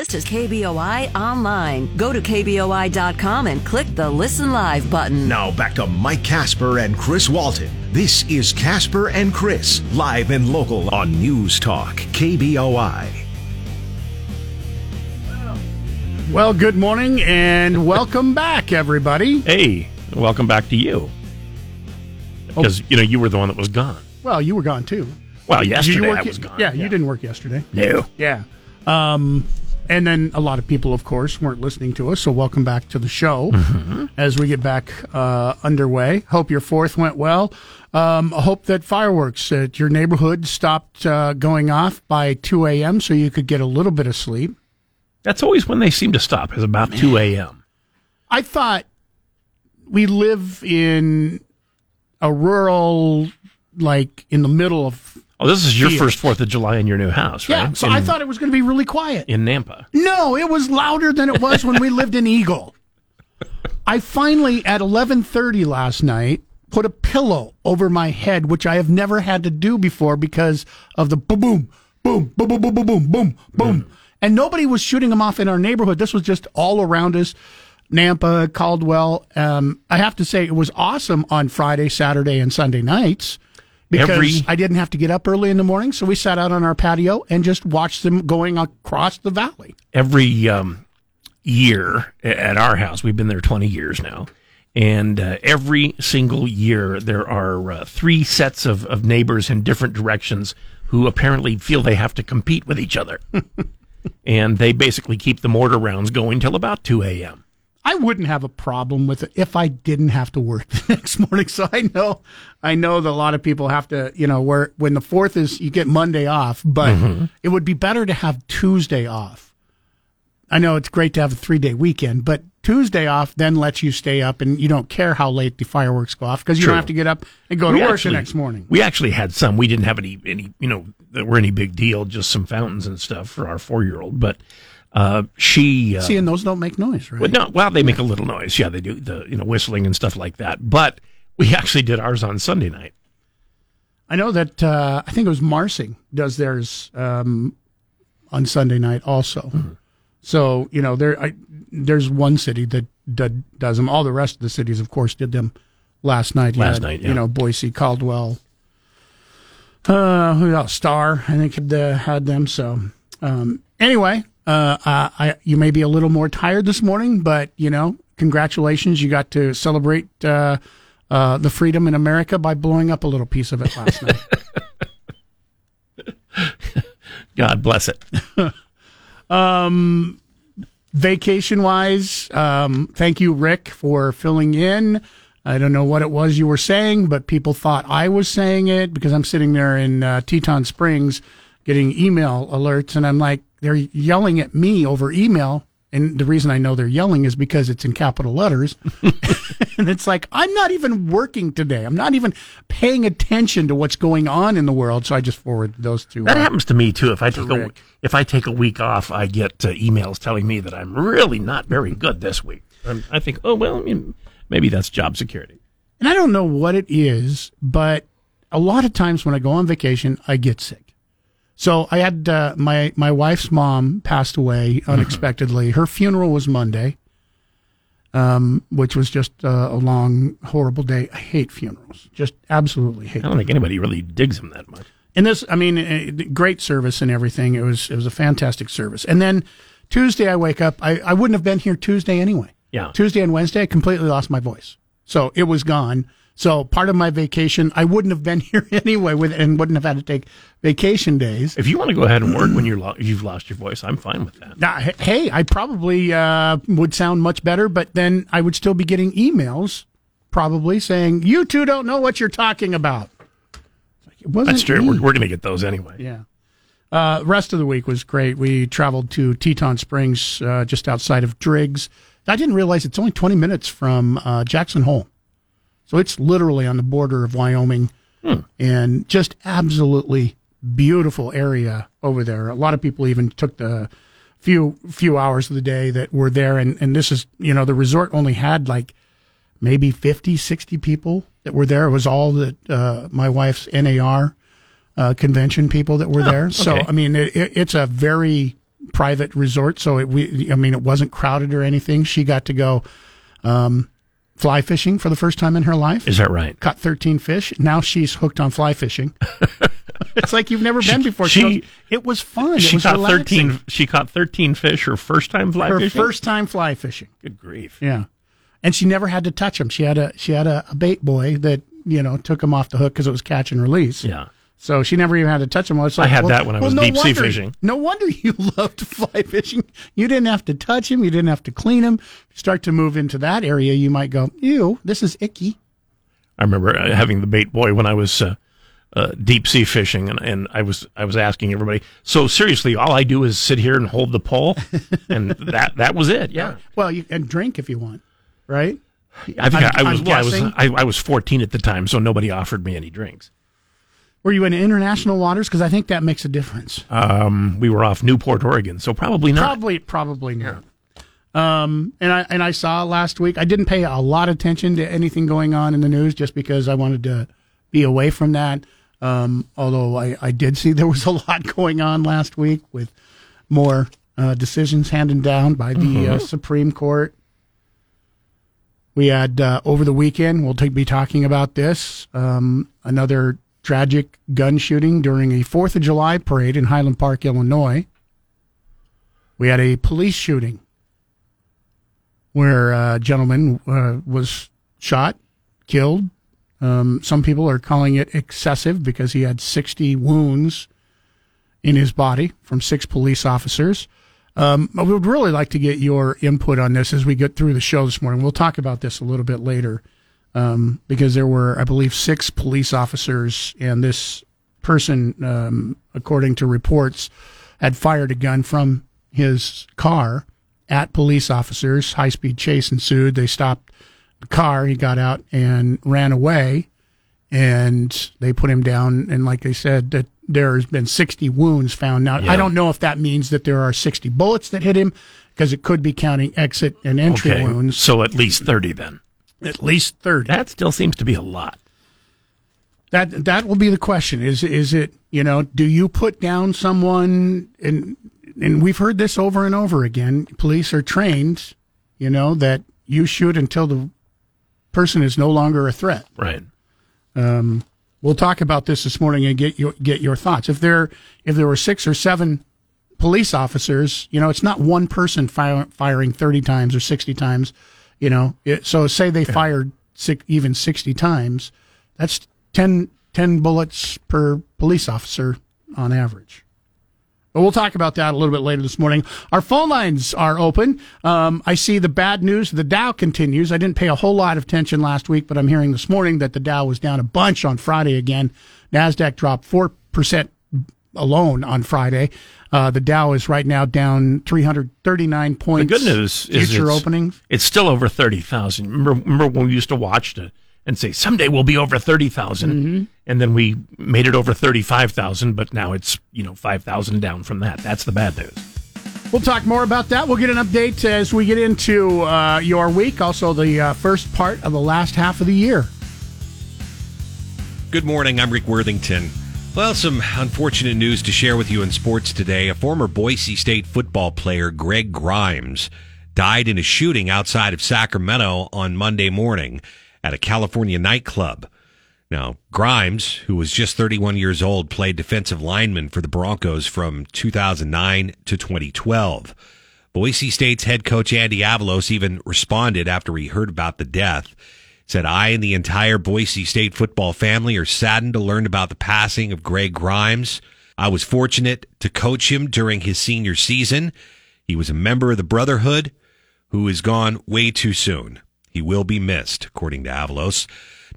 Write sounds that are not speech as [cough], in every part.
This is KBOI Online. Go to KBOI.com and click the Listen Live button. Now back to Mike Casper and Chris Walton. This is Casper and Chris, live and local on News Talk, KBOI. Well, good morning and welcome [laughs] back, everybody. Hey, welcome back to you. Because, you know, you were the one that was gone. Well, you were gone too. Well, You yesterday work- I was gone. Yeah, you didn't work yesterday. No. Yeah. Um, and then a lot of people, of course, weren't listening to us. So welcome back to the show as we get back uh, underway. Hope your fourth went well. Um, I hope that fireworks at your neighborhood stopped uh, going off by 2 a.m. so you could get a little bit of sleep. That's always when they seem to stop, is about 2 a.m. I thought we live in a rural, like in the middle of. Oh, this is your first 4th of July in your new house, right? Yeah, so in, I thought it was going to be really quiet. In Nampa. No, it was louder than it was when we [laughs] lived in Eagle. I finally at 11:30 last night put a pillow over my head, which I have never had to do before because of the boom boom boom boom boom boom boom boom boom boom. And nobody was shooting them off in our neighborhood. This was just all around us. Nampa, Caldwell. Um, I have to say it was awesome on Friday, Saturday, and Sunday nights because Every- I didn't have to get up early in the morning. So we sat out on our patio and just watched them going across the valley. Every um, year at our house, we've been there 20 years now. And uh, every single year, there are uh, three sets of, of neighbors in different directions who apparently feel they have to compete with each other. [laughs] and they basically keep the mortar rounds going till about 2 a.m. I wouldn't have a problem with it if I didn't have to work [laughs] the next morning. So I know, I know that a lot of people have to, you know, where when the fourth is, you get Monday off, but mm-hmm. it would be better to have Tuesday off. I know it's great to have a three day weekend, but Tuesday off then lets you stay up and you don't care how late the fireworks go off because you True. don't have to get up and go to We work actually- the next morning. We actually had some. We didn't have any, any, you know, that were any big deal. Just some fountains and stuff for our four year old. But uh, she, uh, See, and those don't make noise, right? well, no, well, they make a little noise. Yeah, they do the, you know, whistling and stuff like that. But we actually did ours on Sunday night. I know that uh, I think it was Marsing does theirs um, on Sunday night also. So you know there I, there's one city that, that does them. All the rest of the cities, of course, did them last night. Last had, night, yeah. you know Boise, Caldwell, uh, who else? Star, I think had, uh, had them. So um, anyway, uh, I, you may be a little more tired this morning, but you know, congratulations, you got to celebrate. Uh, uh, the freedom in America by blowing up a little piece of it last night. [laughs] God bless it. [laughs] vacation wise, um, thank you, Rick, for filling in. I don't know what it was you were saying, but people thought I was saying it because I'm sitting there in uh, Teton Springs getting email alerts, and I'm like, they're yelling at me over email. And the reason I know they're yelling is because it's in capital letters. [laughs] [laughs] and it's like, I'm not even working today. I'm not even paying attention to what's going on in the world. So I just forward those two. That uh, happens to me too. If I take a if I take a week off, I get uh, emails telling me that I'm really not very good this week. And I think, oh well, I mean, maybe that's job security. And I don't know what it is, but a lot of times when I go on vacation, I get sick. So I had uh, my my wife's mom passed away [laughs] unexpectedly. Her funeral was Monday, um, which was just uh, a long, horrible day. I hate funerals, just absolutely hate. I don't think anybody really digs them that much. And this, I mean, uh, great service and everything. It was it was a fantastic service. And then Tuesday, I wake up. I, I wouldn't have been here Tuesday anyway. Yeah. Tuesday and Wednesday, I completely lost my voice, so it was gone. So part of my vacation, I wouldn't have been [laughs] here anyway, with and wouldn't have had to take vacation days. If you want to go ahead and work when you're lo- you've lost your voice, I'm fine with that. Now, hey, I probably uh, would sound much better, but then I would still be getting emails, probably saying you two don't know what you're talking about. Like, It wasn't That's true. me. We're, we're going to get those anyway. Yeah. Uh, rest of the week was great. We traveled to Teton Springs, uh, just outside of Driggs. I didn't realize it's only 20 minutes from uh, Jackson Hole. So it's literally on the border of Wyoming and just absolutely beautiful area over there. A lot of people even took the few few hours of the day that were there and, and this is, you know, the resort only had like maybe 50, 60 people that were there. It was all that uh, my wife's NAR uh, convention people that were there. So, okay. I mean, it, it, it's a very private resort, so it, we, I mean, it wasn't crowded or anything. She got to go um, fly fishing for the first time in her life. Is that right? Caught 13 fish. Now she's hooked on fly fishing. [laughs] it's like you've never been before. she- goes, it was fun. She was caught relaxing. 13 she caught 13 fish her first time fly Her fishing. first time fly fishing. Good grief. Yeah, and she never had to touch them. She had a she had a, a bait boy that you know took him off the hook because it was catch and release. Yeah. So she never even had to touch them. It's like, I had well- that when I well, was no deep sea fishing. No wonder you [laughs] loved fly fishing. You didn't have to touch him. You didn't have to clean him. Start to move into that area, you might go, "Ew, this is icky." I remember uh, having the bait boy when I was uh, uh, deep sea fishing, and, and I was I was asking everybody. So seriously, all I do is sit here and hold the pole, [laughs] and that that was it. Yeah, Well, you and drink if you want, right? I think I, I was well, I was. I, I was 14 at the time, so nobody offered me any drinks. Were you in international waters? Because I think that makes a difference. Um, we were off Newport, Oregon, so probably not. Probably, probably not. Um, and I and I saw last week. I didn't pay a lot of attention to anything going on in the news just because I wanted to be away from that. Um, although I, I did see there was a lot going on last week with more uh, decisions handed down by the uh, Supreme Court. We had uh, over the weekend. We'll take, be talking about this. Um, another tragic gun shooting during a Fourth of July parade in Highland Park, Illinois. We had a police shooting where a gentleman uh, was shot, killed. Um, some people are calling it excessive because he had 60 wounds in his body from six police officers. Um, I would really like to get your input on this as we get through the show this morning. We'll talk about this a little bit later um, because there were, I believe, six police officers, and this person, um, according to reports, had fired a gun from his car at police officers. High speed chase ensued. They stopped the car. He got out and ran away, and they put him down. And like they said, that there's been 60 wounds found. Now, Yeah. I don't know if that means that there are 60 bullets that hit him because it could be counting exit and entry Okay, wounds. so at least 30 then. At least 30. That still seems to be a lot. That that will be the question. Is is it you know do you put down someone and and we've heard this over and over again. Police are trained, you know, that you shoot until the person is no longer a threat. Right. Um, we'll talk about this this morning and get your get your thoughts. If there if there were six or seven police officers, you know, it's not one person fire, firing thirty times or sixty times. You know, it, so say they fired six, even sixty times, that's 10, 10 bullets per police officer on average. But we'll talk about that a little bit later this morning. Our phone lines are open. Um, I see the bad news. The Dow continues. I didn't pay a whole lot of attention last week, but I'm hearing this morning that the Dow was down a bunch on Friday again. NASDAQ dropped 4% alone on Friday. Uh, the Dow is right now down 339 points. The points. good news is future it's, openings. It's still over 30,000. Remember, remember when we used to watch to, and say, someday we'll be over 30,000. Mm-hmm. And then we made it over 35,000, but now it's, you know, 5,000 down from that. That's the bad news. We'll talk more about that. We'll get an update as we get into uh, your week, also the uh, first part of the last half of the year. Good morning. I'm Rick Worthington. Well, some unfortunate news to share with you in sports today. A former Boise State football player, Greg Grimes, died in a shooting outside of Sacramento on Monday morning at a California nightclub. Now, Grimes, who was just 31 years old, played defensive lineman for the Broncos from 2009 to 2012. Boise State's head coach Andy Avalos even responded after he heard about the death. Said, I and the entire Boise State football family are saddened to learn about the passing of Greg Grimes. I was fortunate to coach him during his senior season. He was a member of the Brotherhood who is gone way too soon. He will be missed, according to Avalos.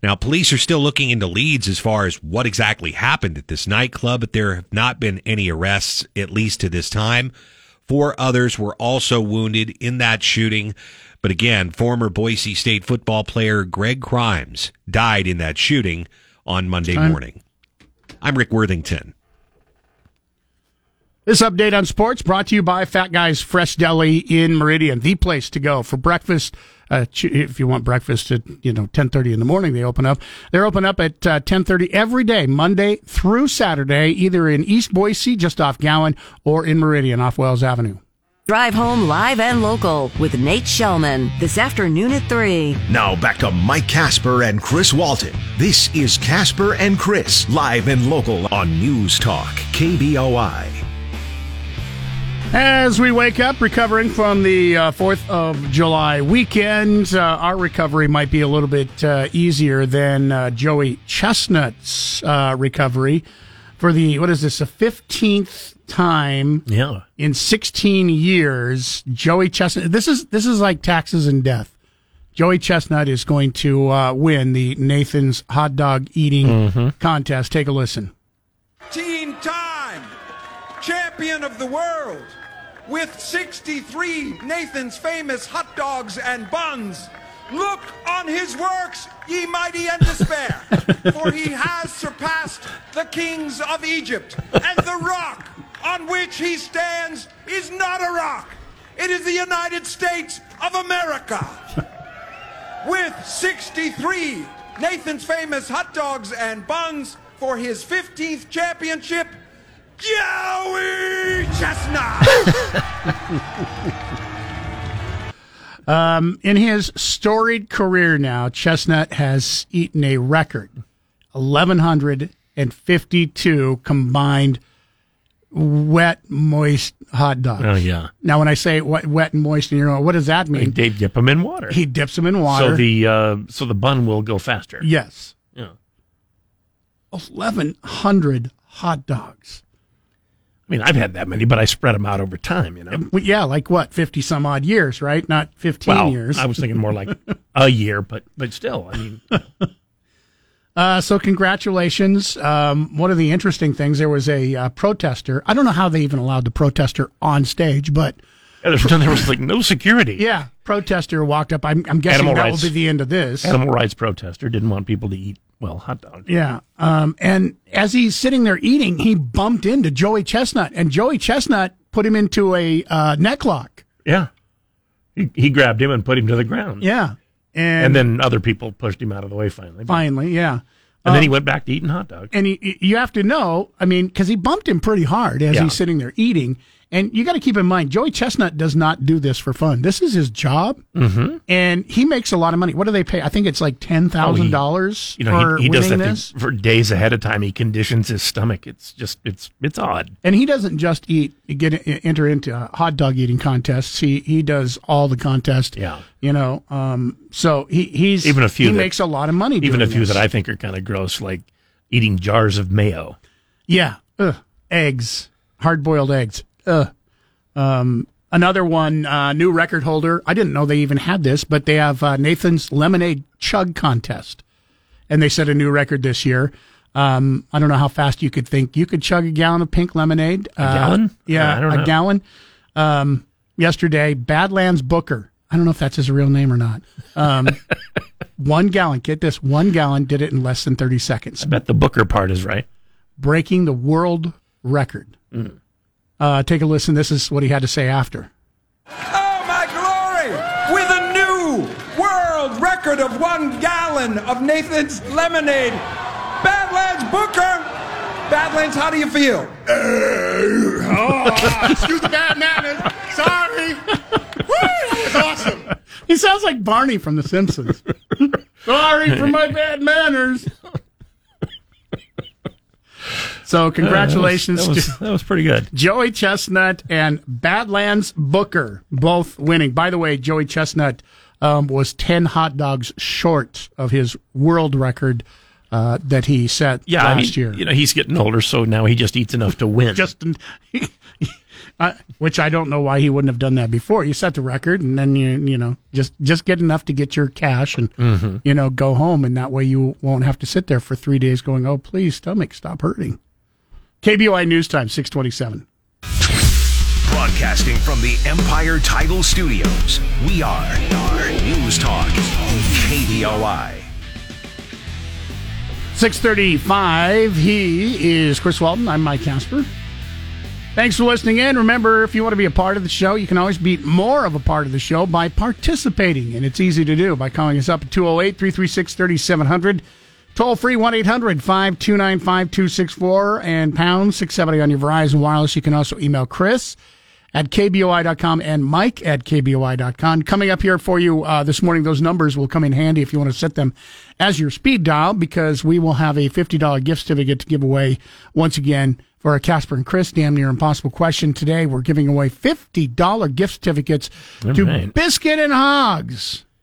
Now, police are still looking into leads as far as what exactly happened at this nightclub, but there have not been any arrests, at least to this time. Four others were also wounded in that shooting. But again, former Boise State football player Greg Grimes died in that shooting on Monday Time. morning. I'm Rick Worthington. This update on sports brought to you by Fat Guys Fresh Deli in Meridian, the place to go for breakfast. Uh, if you want breakfast at you know ten thirty in the morning, they open up. They're open up at uh, ten thirty every day, Monday through Saturday, either in East Boise, just off Gowen, or in Meridian, off Wells Avenue. Drive home live and local with Nate Shelman this afternoon at 3. Now back to Mike Casper and Chris Walton. This is Casper and Chris, live and local on News Talk, KBOI. As we wake up, recovering from the uh, 4th of July weekend, uh, our recovery might be a little bit uh, easier than uh, Joey Chestnut's uh, recovery for the, what is this, the 15th time Yeah. in 16 years, Joey Chestnut. This is this is like taxes and death. Joey Chestnut is going to uh, win the Nathan's hot dog eating contest. Take a listen. Teen time champion of the world with 63 Nathan's famous hot dogs and buns. Look on his works, ye mighty and despair, [laughs] for he has surpassed the kings of Egypt, and the rock on which he stands is not a rock. It is the United States of America. [laughs] With 63 Nathan's famous hot dogs and buns for his 15th championship, Joey Chestnut. [laughs] Um, in his storied career now, Chestnut has eaten a record 1,152 combined wet, moist hot dogs. Oh, yeah. Now, when I say wet, wet and moist, and you're going, what does that mean? They dip them in water. He dips them in water. So the uh, so the bun will go faster. yes. Yeah. 1,100 hot dogs. I mean, I've had that many, but I spread them out over time. You know. Yeah, like what, 50 some odd years, right? Not 15 Well, years. I was thinking more like [laughs] a year, but but still, I mean, Uh, so, congratulations. Um, one of the interesting things, there was a uh, protester. I don't know how they even allowed the protester on stage, but there was, there was like no security. yeah, protester walked up. I'm, I'm guessing Animal that rights. will be the end of this. Animal rights protester didn't want people to eat well hot dogs. Yeah. Um, and as he's sitting there eating, he bumped into Joey Chestnut, and Joey Chestnut put him into a uh, neck lock. Yeah. He, he grabbed him and put him to the ground. Yeah. And, And then other people pushed him out of the way finally. finally, yeah. And then he um, went back to eating hot dogs. and he, you have to know, I mean, because he bumped him pretty hard as Yeah. he's sitting there eating. And you got to keep in mind, Joey Chestnut does not do this for fun. This is his job, mm-hmm. and he makes a lot of money. What do they pay? I think it's like ten thousand dollars You know, for he, he does that this. for days ahead of time. He conditions his stomach. It's just, it's, it's odd. And he doesn't just eat, get enter into uh, hot dog eating contests. He he does all the contests. Yeah. you know. Um, so he he's Even a few He that- makes a lot of money. Even a few this. that I think are kind of gross, like eating jars of mayo. Yeah. Ugh. Eggs. Hard boiled eggs. Ugh. Um, another one, uh, new record holder. I didn't know they even had this, but they have uh, Nathan's Lemonade Chug Contest. And they set a new record this year. Um, I don't know how fast you could think you could chug a gallon of pink lemonade. A gallon? Yeah, I don't a know. gallon. Um, yesterday, Badlands Booker. I don't know if that's his real name or not. Um, [laughs] one gallon. Get this. One gallon did it in less than 30 seconds I bet the Booker part is right. breaking the world record. Uh, take a listen. This is what he had to say after. Oh, my glory! With a new world record of one gallon of Nathan's lemonade. Badlands Booker! Badlands, how do you feel? [laughs] oh, Excuse the bad manners. Sorry. It's awesome. He sounds like Barney from The Simpsons. [laughs] Sorry for my bad manners. So, congratulations That was, to that was pretty good. Joey Chestnut and Badlands Booker, both winning. By the way, Joey Chestnut um, was 10 hot dogs short of his world record uh, that he set Yeah, I last mean, year. you know, he's getting older, so now he just eats enough to [laughs] win. Just, [laughs] uh, which I don't know why he wouldn't have done that before. You set the record, and then you you know just just get enough to get your cash, and Mm-hmm. you know go home, and that way you won't have to sit there for three days going, "Oh, please, stomach, stop hurting." KBOI News Time, six twenty seven. Broadcasting from the Empire Title Studios, we are, are News Talk, KBOI. 635. He is Chris Walton. I'm Mike Casper. Thanks for listening in. Remember, if you want to be a part of the show, you can always be more of a part of the show by participating. And it's easy to do by calling us up at 208 336 3700. Toll free 1 800 529 5264 and pound 670 on your Verizon Wireless. You can also email Chris at KBOI.com and Mike at KBOI.com. Coming up here for you uh, this morning, those numbers will come in handy if you want to set them as your speed dial because we will have a $50 gift certificate to give away once again for our Casper and Chris Damn Near Impossible question today. We're giving away $50 gift certificates to right. Biscuit and Hogs. [gasps]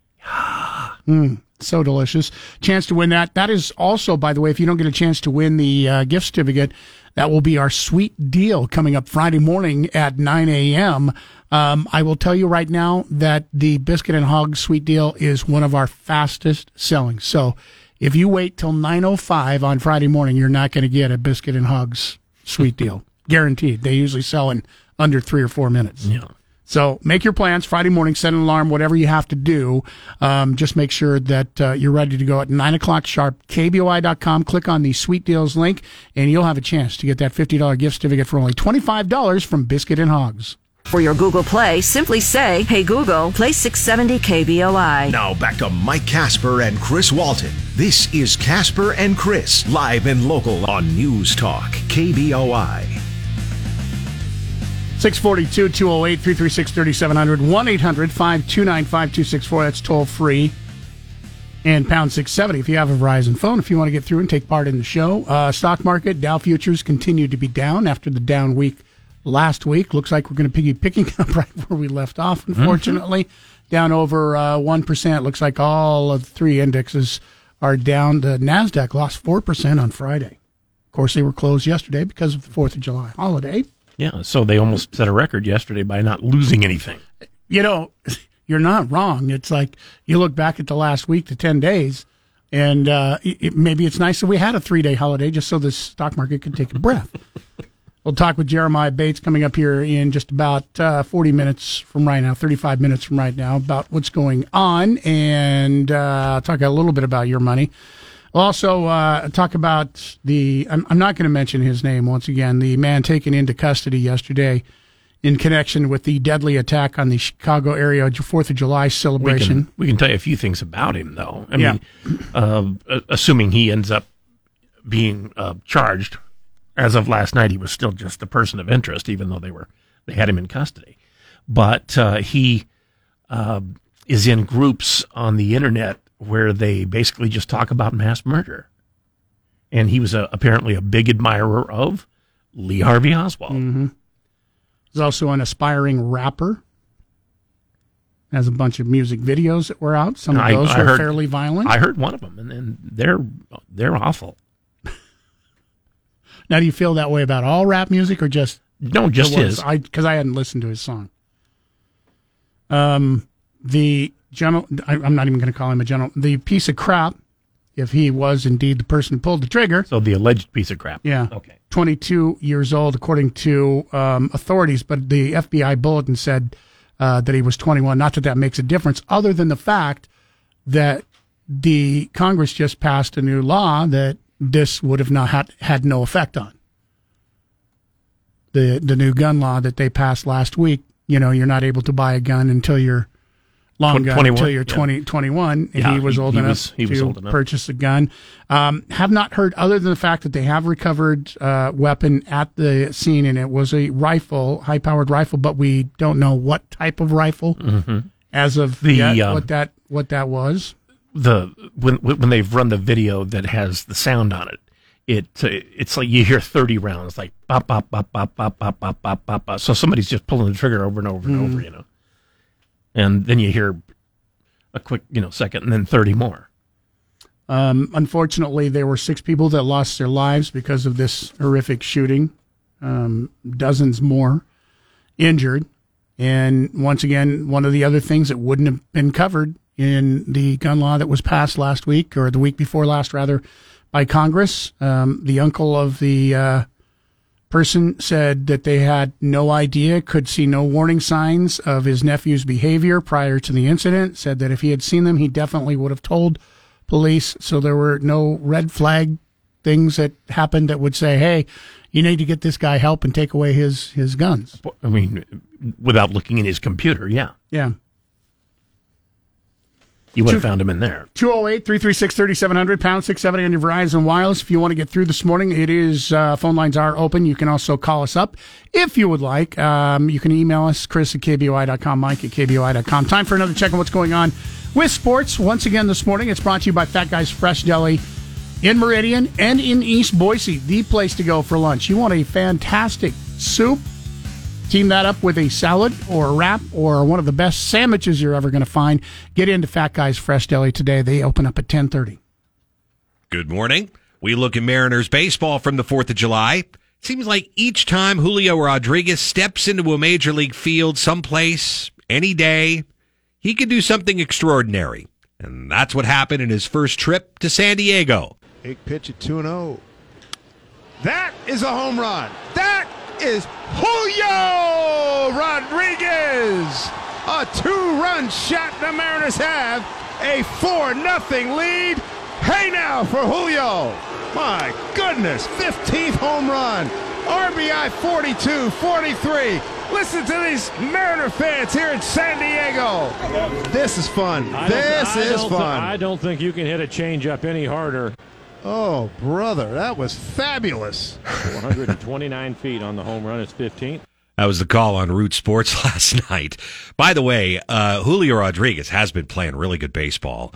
Mm, so delicious. Chance to win that. That is also, by the way, if you don't get a chance to win the uh, gift certificate, that will be our sweet deal coming up Friday morning at 9 a.m. Um, I will tell you right now that the Biscuit and Hog sweet deal is one of our fastest selling. So if you wait till 9.05 on Friday morning, you're not going to get a Biscuit and Hogs sweet deal. Guaranteed. They usually sell in under three or four minutes. Yeah. So make your plans Friday morning, set an alarm, whatever you have to do. Um, just make sure that uh, you're ready to go at 9 o'clock sharp. KBOI.com. Click on the sweet deals link, and you'll have a chance to get that $50 gift certificate for only $25 from Biscuit and Hogs. For your Google Play, simply say, Hey Google, play 670 KBOI. Now back to Mike Casper and Chris Walton. This is Casper and Chris, live and local on News Talk, KBOI. 642 208 336 3700 1 800 529 5264. That's toll free. And pound 670 if you have a Verizon phone, if you want to get through and take part in the show. Uh, stock market, Dow futures continue to be down after the down week last week. Looks like we're going to be picking [laughs] up right where we left off, unfortunately. Down over uh, 1%. Looks like all of the three indexes are down. The NASDAQ lost 4% on Friday. Of course, they were closed yesterday because of the 4th of July holiday. Yeah. So they almost set a record yesterday by not losing anything. you know, [laughs] you're not wrong. It's like you look back at the last week to 10 days, and uh, it, maybe it's nice that we had a three day holiday just so the stock market could take a breath. [laughs] we'll talk with Jeremiah Bates coming up here in just about uh, 40 minutes from right now, 35 minutes from right now, about what's going on, and uh, talk a little bit about your money. We'll also uh, talk about the, I'm, I'm not going to mention his name once again, the man taken into custody yesterday in connection with the deadly attack on the Chicago area Fourth of July We celebration. can, we can tell you a few things about him, though. I Yeah. mean, uh, assuming he ends up being uh, charged, as of last night, he was still just a person of interest, even though they were they had him in custody. But uh, he uh, is in groups on the internet where they basically just talk about mass murder, and he was a, apparently a big admirer of Lee Harvey Oswald. He's also an aspiring rapper. Has a bunch of music videos that were out. Some of I- those I were heard- fairly violent. I heard one of them, and, and they're they're awful. [laughs] now, do you feel that way about all rap music or just No, just his. I because I hadn't listened to his song. Um, the general. I, I'm not even going to call him a general. The piece of crap, if he was indeed the person who pulled the trigger. So the alleged piece of crap. Yeah. Okay. 22 years old, according to um, authorities, but the FBI bulletin said uh, that he was 21. Not that that makes a difference, other than the fact that the Congress just passed a new law that this would have not had, had no effect on. The the new gun law that they passed last week. You know, you're not able to buy a gun until you're long gun 21, until you're yeah. 20, 21. And Yeah, he was old he enough was- he was to old enough. purchase a gun. Um, have not heard other than the fact that they have recovered uh, weapon at the scene, and it was a rifle, high powered rifle, but we don't know what type of rifle as of Mm-hmm. The, yet, um, what that what that was. The when when they've run the video that has the sound on it, it uh, it's like you hear thirty rounds, like bop bop bop bop bop bop bop bop bop. bop. So somebody's just pulling the trigger over and over and over, you know. And then you hear a quick, you know, second, and then thirty more. Um, unfortunately, there were six people that lost their lives because of this horrific shooting. Um, dozens more injured. And once again, one of the other things that wouldn't have been covered in the gun law that was passed last week, or the week before last, rather, by Congress, um, the uncle of the uh, person said that they had no idea, could see no warning signs of his nephew's behavior prior to the incident. Said that if he had seen them, he definitely would have told police. So there were no red flag things that happened that would say, hey, you need to get this guy help and take away his his guns. I mean, without looking in his computer, yeah. Yeah. You would have found him in there. 208 336 3700, pound 670 on your Verizon Wireless. If you want to get through this morning, it is, uh, phone lines are open. You can also call us up if you would like. Um, you can email us, Chris at KBOI.com, Mike at KBOI.com. Time for another check on what's going on with sports. Once again this morning, it's brought to you by Fat Guys Fresh Deli in Meridian and in East Boise, the place to go for lunch. You want a fantastic soup, Team that up with a salad or a wrap or one of the best sandwiches you're ever going to find. Get into Fat Guys Fresh Deli today. They open up at 1030. Good morning. We look at Mariners baseball from the 4th of July. Seems like each time Julio Rodriguez steps into a major league field someplace, any day, he could do something extraordinary. And that's what happened in his first trip to San Diego. Big pitch at 2 0. That is a home run. That is Julio Rodriguez. A two-run shot the Mariners have. A 4-0 lead. Hey now for Julio. My goodness, 15th home run. RBI 42, 43. Listen to these Mariner fans here in San Diego. This is fun. This is fun. I don't think you can hit a changeup any harder. Oh, brother, that was fabulous. 129 [laughs] feet on the home run. It's 15th. That was the call on Root Sports [laughs] last night. By the way, uh, Julio Rodriguez has been playing really good baseball.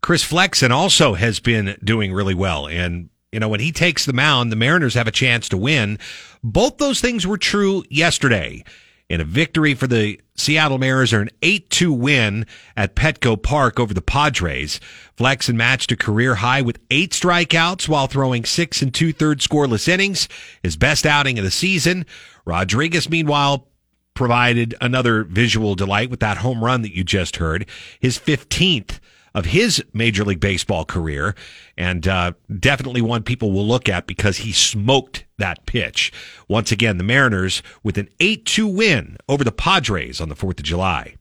Chris Flexen also has been doing really well. And, you know, when he takes the mound, the Mariners have a chance to win. Both those things were true yesterday in a victory for the Seattle Mariners are an 8-2 win at Petco Park over the Padres. Flexen matched a career high with eight strikeouts while throwing six and two-thirds scoreless innings, his best outing of the season. Rodriguez, meanwhile, provided another visual delight with that home run that you just heard, his 15th of his Major League Baseball career, and uh, definitely one people will look at because he smoked that pitch. Once again, the Mariners with an 8 2 win over the Padres on the 4th of July.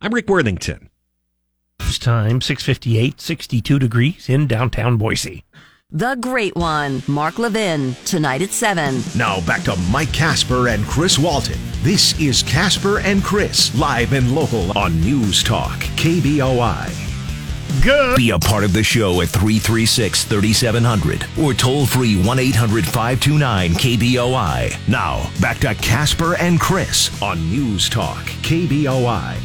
I'm Rick Worthington. It's time 658, 62 degrees in downtown Boise. The Great One, Mark Levin, tonight at 7. Now back to Mike Casper and Chris Walton. This is Casper and Chris, live and local on News Talk, KBOI. Good. Be a part of the show at 336 3700 or toll free 1 800 529 KBOI. Now, back to Casper and Chris on News Talk, KBOI.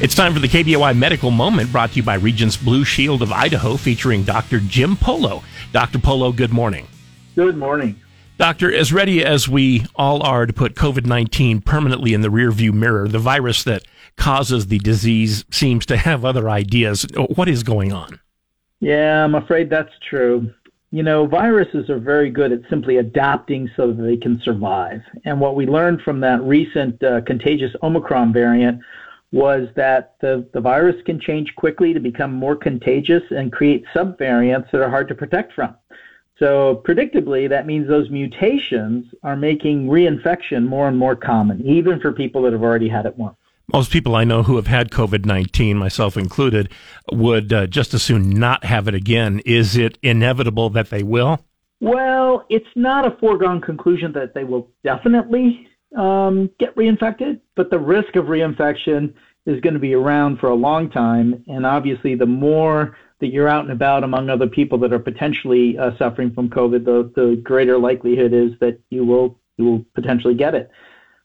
It's time for the KBOI Medical Moment brought to you by Regence Blue Shield of Idaho featuring Dr. Jim Polo. Dr. Polo, good morning. Good morning. Doctor, as ready as we all are to put COVID 19 permanently in the rearview mirror, the virus that causes the disease seems to have other ideas. What is going on? Yeah, I'm afraid that's true. You know, viruses are very good at simply adapting so that they can survive. And what we learned from that recent uh, contagious Omicron variant was that the, the virus can change quickly to become more contagious and create subvariants that are hard to protect from. So, predictably, that means those mutations are making reinfection more and more common, even for people that have already had it once most people I know who have had COVID 19, myself included, would uh, just as soon not have it again. Is it inevitable that they will? Well, it's not a foregone conclusion that they will definitely um, get reinfected, but the risk of reinfection is going to be around for a long time. And obviously, the more that you're out and about among other people that are potentially uh, suffering from COVID, the, the greater likelihood is that you will you will potentially get it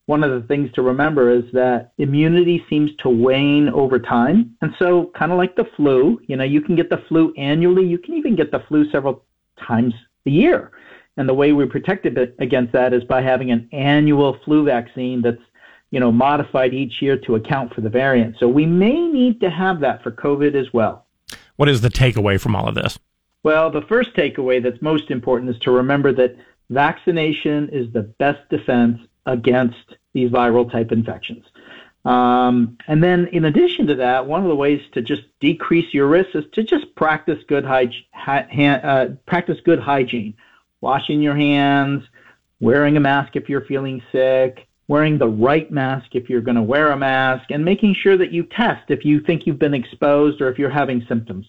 one of the things to remember is that immunity seems to wane over time. And so, kind of like the flu, you know, you can get the flu annually, you can even get the flu several times a year. And the way we protected against that is by having an annual flu vaccine that's, you know, modified each year to account for the variant. So we may need to have that for COVID as well. What is the takeaway from all of this? Well, the first takeaway that's most important is to remember that vaccination is the best defense against these viral type infections. Um, and then, in addition to that, one of the ways to just decrease your risk is to just practice good hygiene. Uh, practice good hygiene, washing your hands, wearing a mask if you're feeling sick, wearing the right mask if you're going to wear a mask, and making sure that you test if you think you've been exposed or if you're having symptoms.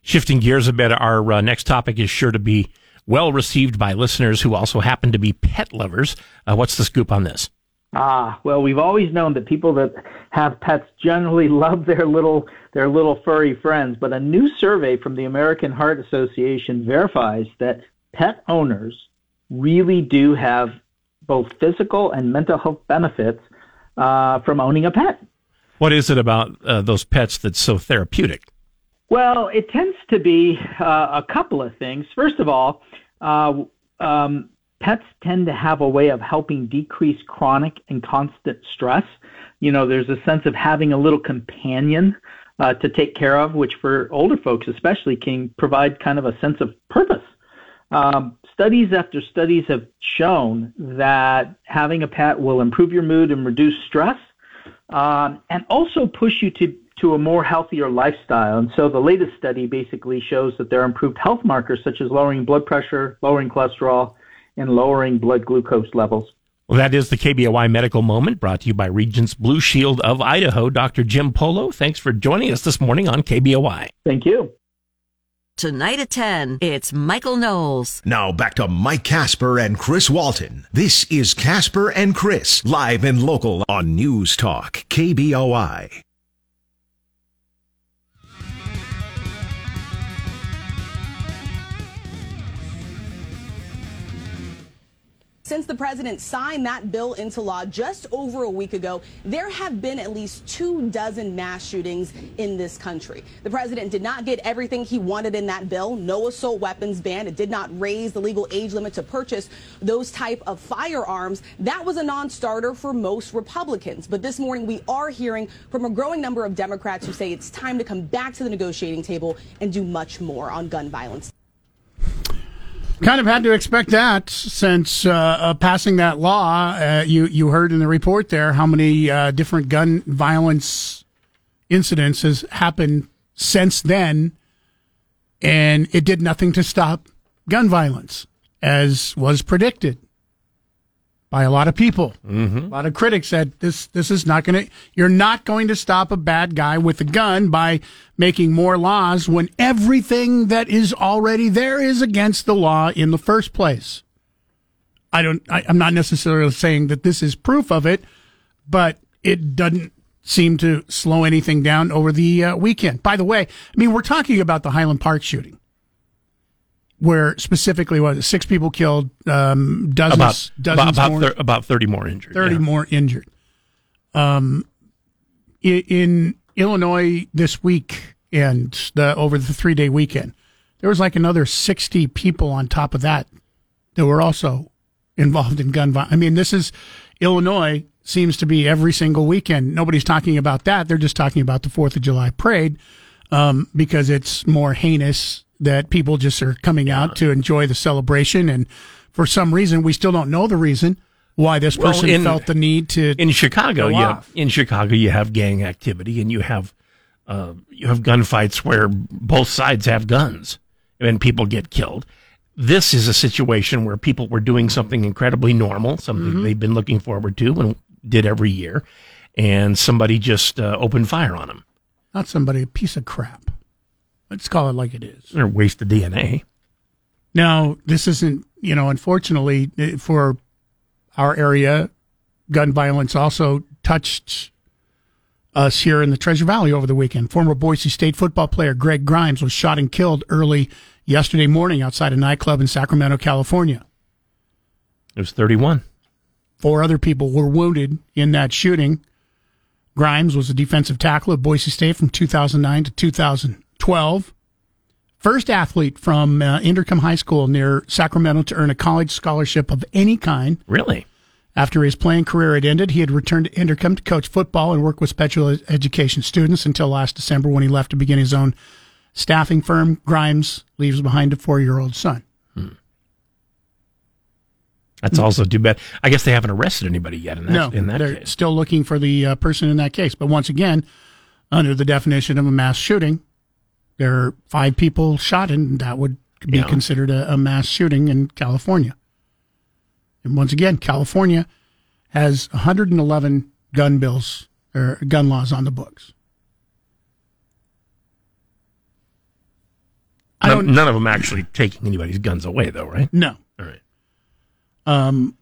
Shifting gears a bit, our uh, next topic is sure to be well received by listeners who also happen to be pet lovers. Uh, what's the scoop on this? Ah, well, we've always known that people that have pets generally [laughs] love their little their little furry friends, but a new survey from the American Heart Association verifies that pet owners really do have both physical and mental health benefits uh, from owning a pet. What is it about uh, those pets that's so therapeutic? Well, it tends to be uh, a couple of things. First of all, uh, um, pets tend to have a way of helping decrease chronic and constant stress. You know, there's a sense of having a little companion uh, to take care of, which for older folks especially can provide kind of a sense of purpose. Um, studies after studies have shown that having a pet will improve your mood and reduce stress, um, and also push you to to a more healthier lifestyle. And so the latest study basically shows that there are improved health markers such as lowering blood pressure, lowering cholesterol, and lowering blood glucose levels. Well, that is the KBOI Medical Moment brought to you by Regence Blue Shield of Idaho. Dr. Jim Polo, thanks for joining us this morning on KBOI. Thank you. Tonight at 10, it's Michael Knowles. Now back to Mike Casper and Chris Walton. This is Casper and Chris, live and local on News Talk, KBOI. Since the president signed that bill into law just over a week ago, there have been at least two dozen mass shootings in this country. The president did not get everything he wanted in that bill. No assault weapons ban. It did not raise the legal age limit to purchase those type of firearms. That was a non-starter for most Republicans. But this morning we are hearing from a growing number of Democrats who say it's time to come back to the negotiating table and do much more on gun violence. Kind of had to expect that since uh, uh, passing that law. Uh, you you heard in the report there how many uh, different gun violence incidents has happened since then, and it did nothing to stop gun violence, as was predicted by a lot of people. Mm-hmm. A lot of critics said this this is not going to you're not going to stop a bad guy with a gun by making more laws when everything that is already there is against the law in the first place. I don't I, I'm not necessarily saying that this is proof of it, but it doesn't seem to slow anything down over the uh, weekend. By the way, I mean we're talking about the Highland Park shooting where specifically was six people killed, um, dozens, about dozens about more, thir- about thirty more injured. thirty yeah. more injured. Um, in, in Illinois this week and the over the three day weekend, there was like another sixty people on top of that that were also involved in gun violence. I mean, this is Illinois seems to be every single weekend. Nobody's talking about that. They're just talking about the Fourth of July parade um, because it's more heinous that people just are coming out to enjoy the celebration. And for some reason, we still don't know the reason why this Well, person in- felt the need to. in Chicago, go you off. have, in Chicago you have gang activity and you have uh, you have gunfights where both sides have guns and people get killed. This is a situation where people were doing something incredibly normal, something Mhm. they've been looking forward to and did every year, and somebody just uh, opened fire on them. Not somebody, a piece of crap. Let's call it like it is. Or waste of DNA. Now, this isn't, you know, unfortunately eh, for our area, gun violence also touched us here in the Treasure Valley over the weekend. Former Boise State football player Greg Grimes was shot and killed early yesterday morning outside a nightclub in Sacramento, California. It was 31. Four other people were wounded in that shooting. Grimes was a defensive tackle at Boise State from 2009 to 2012. First athlete from uh, Intercom High School near Sacramento to earn a college scholarship of any kind. Really? After his playing career had ended, he had returned to Intercom to coach football and work with special education students until last December when he left to begin his own staffing firm. Grimes leaves behind a four year old son. That's also too bad. I guess they haven't arrested anybody yet in that, no, in that they're case. still looking for the uh, person in that case. But once again, under the definition of a mass shooting, there are five people shot, and that would be Yeah. considered a, a mass shooting in California. And once again, California has 111 gun bills or gun laws on the books. I None, don't- none of them actually taking anybody's guns away, though, right? No. All right. Um,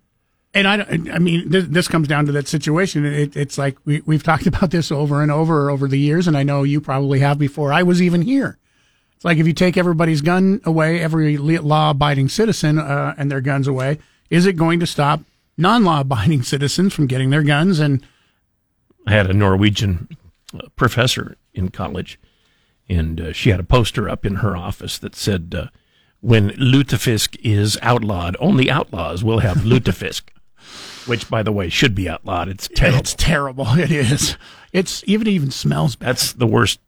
and I, I mean, this, this comes down to that situation. It, it's like we, we've talked [laughs] about this over and over over the years, and I know you probably have before I was even here. It's like if you take everybody's gun away, every law abiding citizen, uh, and their guns away, is it going to stop non law abiding [laughs] citizens from getting their guns? And I had a Norwegian uh, professor in college, and uh, she had a poster up in her office that said, uh, "When lutefisk is outlawed, only outlaws will have [laughs] lutefisk," which, by the way, should be outlawed. It's terrible. it's terrible. [laughs] It is. It's even it even smells bad. That's the worst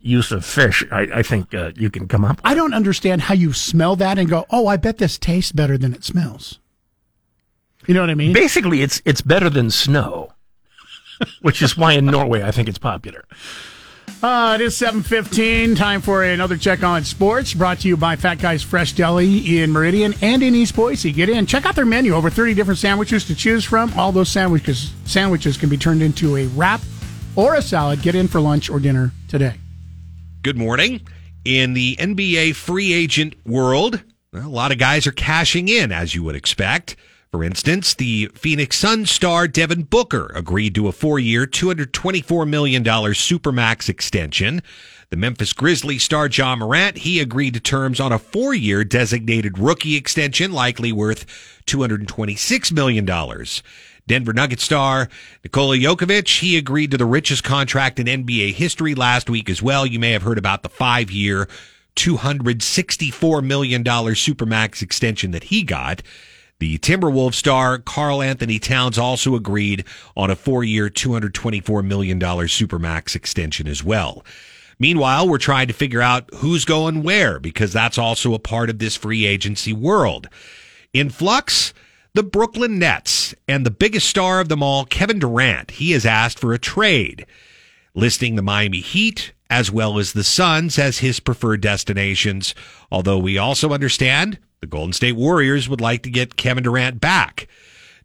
use of fish I, I think uh, you can come up. with. I don't understand how you smell that and go, oh, I bet this tastes better than it smells. You know what I mean? Basically, it's it's better than snow, which is why in Norway I think it's popular. Uh, it is 7.15. Time for another check on sports. Brought to you by Fat Guys Fresh Deli in Meridian and in East Boise. Get in. Check out their menu. Over 30 different sandwiches to choose from. All those sandwiches sandwiches can be turned into a wrap or a salad. Get in for lunch or dinner today. Good morning. In the NBA free agent world, a lot of guys are cashing in, as you would expect. For instance, the Phoenix Suns star Devin Booker agreed to a four year, $224 million Supermax extension. The Memphis Grizzlies star Ja Morant, he agreed to terms on a four year designated rookie extension, likely worth $226 million. Denver Nuggets star Nikola Jokic, he agreed to the richest contract in NBA history last week as well. You may have heard about the five year, $264 million Supermax extension that he got. The Timberwolves star Karl-Anthony Towns also agreed on a four year, $224 million Supermax extension as well. Meanwhile, we're trying to figure out who's going where because that's also a part of this free agency world. In flux, the Brooklyn Nets and the biggest star of them all, Kevin Durant, he has asked for a trade, listing the Miami Heat as well as the Suns as his preferred destinations. Although we also understand the Golden State Warriors would like to get Kevin Durant back.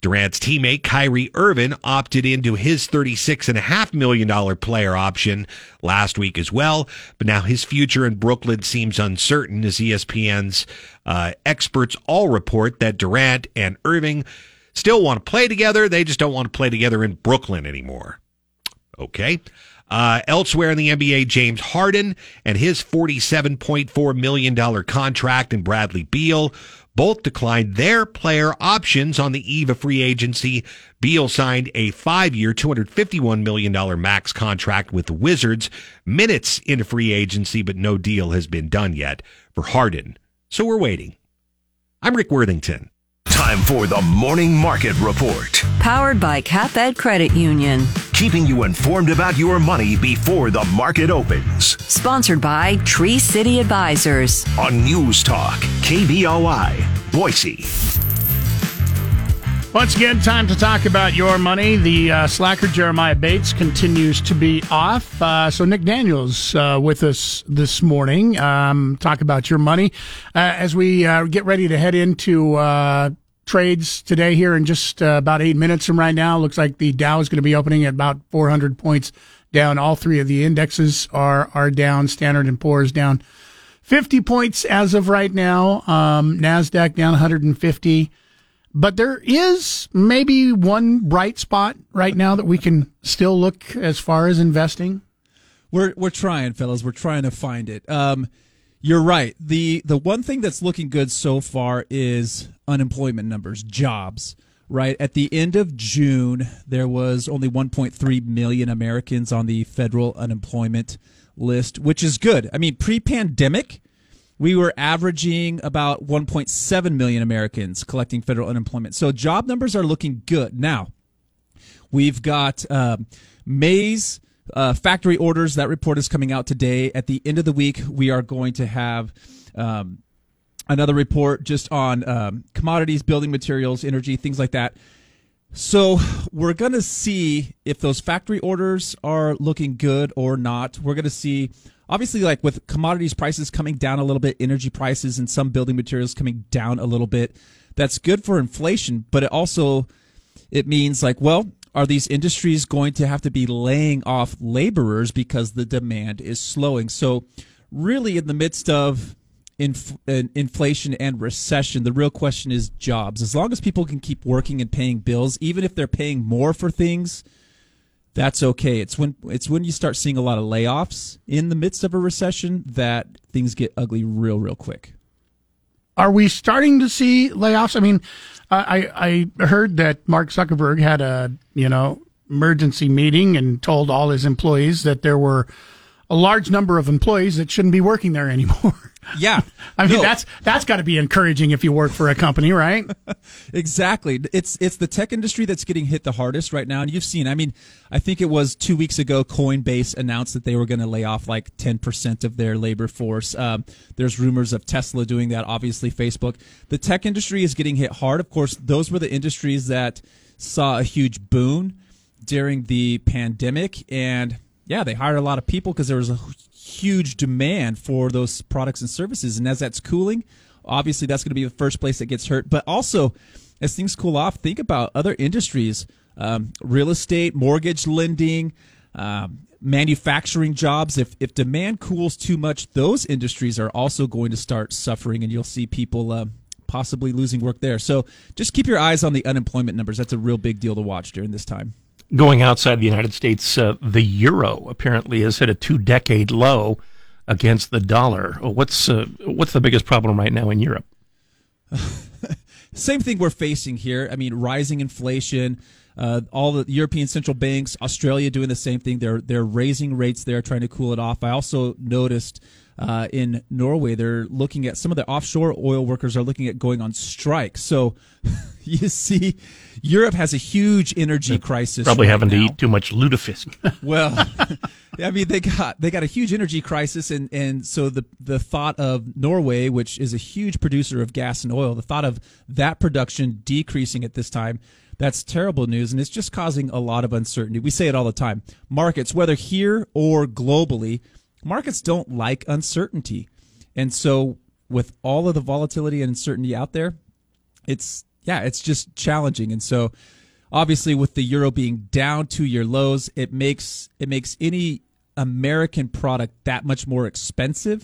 Durant's teammate Kyrie Irving opted into his $36.5 million player option last week as well, but now his future in Brooklyn seems uncertain as ESPN's uh, experts all report that Durant and Irving still want to play together. They just don't want to play together in Brooklyn anymore. Okay. Uh, elsewhere in the NBA, James Harden and his $47.4 million contract and Bradley Beal both declined their player options on the eve of free agency. Beal signed a five year, $251 million max contract with the Wizards minutes into free agency, but no deal has been done yet for Harden. So we're waiting. I'm Rick Worthington. Time for the Morning Market Report. Powered by CapEd Credit Union. Keeping you informed about your money before the market opens. Sponsored by Tree City Advisors. On News Talk, KBOI, Boise. Once again, time to talk about your money. The uh, slacker Jeremiah Bates continues to be off. Uh, so Nick Daniels uh, with us this morning. Um, talk about your money uh, as we uh, get ready to head into uh, trades today. Here in just uh, about eight minutes from right now, looks like the Dow is going to be opening at about 400 points down. All three of the indexes are are down. Standard and Poor's down 50 points as of right now. Um, Nasdaq down 150. But there is maybe one bright spot right now that we can still look as far as investing. We're we're trying, fellas. We're trying to find it. Um, you're right. the The one thing that's looking good so far is unemployment numbers, jobs. Right at the end of June, there was only 1.3 million Americans on the federal unemployment list, which is good. I mean, pre-pandemic, we were averaging about 1.7 million Americans collecting federal unemployment. So job numbers are looking good. Now, we've got um, May's uh, factory orders. That report is coming out today. At the end of the week, we are going to have um, another report just on um, commodities, building materials, energy, things like that. So we're going to see if those factory orders are looking good or not. We're going to see obviously like with commodities prices coming down a little bit, energy prices and some building materials coming down a little bit. That's good for inflation, but it also it means like, well, are these industries going to have to be laying off laborers because the demand is slowing? So really in the midst of inf- in inflation and recession. The real question is jobs. As long as people can keep working and paying bills, even if they're paying more for things, that's okay. It's when it's when you start seeing a lot of layoffs in the midst of a recession that things get ugly real, real quick. Are we starting to see layoffs? I mean, I I heard that Mark Zuckerberg had a you know emergency meeting and told all his employees that there were a large number of employees that shouldn't be working there anymore. [laughs] Yeah. [laughs] I mean No. that's that's got to be encouraging if you work for a company, right? [laughs] exactly. It's it's the tech industry that's getting hit the hardest right now, and you've seen. I mean, I think it was two weeks ago. Coinbase announced that they were going to lay off like ten percent of their labor force. Um, there's rumors of Tesla doing that. Obviously, Facebook. The tech industry is getting hit hard. Of course, those were the industries that saw a huge boon during the pandemic, and yeah, they hired a lot of people because there was a huge demand for those products and services. And as that's cooling, obviously that's going to be the first place that gets hurt. But also, as things cool off, think about other industries um, real estate, mortgage lending, um, manufacturing jobs. If, if demand cools too much, those industries are also going to start suffering, and you'll see people. Uh, Possibly losing work there. So just keep your eyes on the unemployment numbers. That's a real big deal to watch during this time. Going outside the United States, uh, the euro apparently has hit a two-decade low against the dollar. What's uh, what's the biggest problem right now in Europe? [laughs] Same thing we're facing here. I mean, rising inflation. Uh, all the European central banks, Australia doing the same thing. They're they're raising rates there, trying to cool it off. I also noticed uh, in Norway they're looking at some of the offshore oil workers are looking at going on strike. So [laughs] [laughs] you see, Europe has a huge energy crisis. Probably right having to eat too much lutefisk. [laughs] Well, [laughs] I mean they got they got a huge energy crisis, and and so the the thought of Norway, which is a huge producer of gas and oil, the thought of that production decreasing at this time. That's terrible news, and it's just causing a lot of uncertainty. We say it all the time. Markets, whether here or globally, markets don't like uncertainty. And so, with all of the volatility and uncertainty out there, it's yeah, it's just challenging. And so, obviously, with the euro being down to your lows, it makes it makes any American product that much more expensive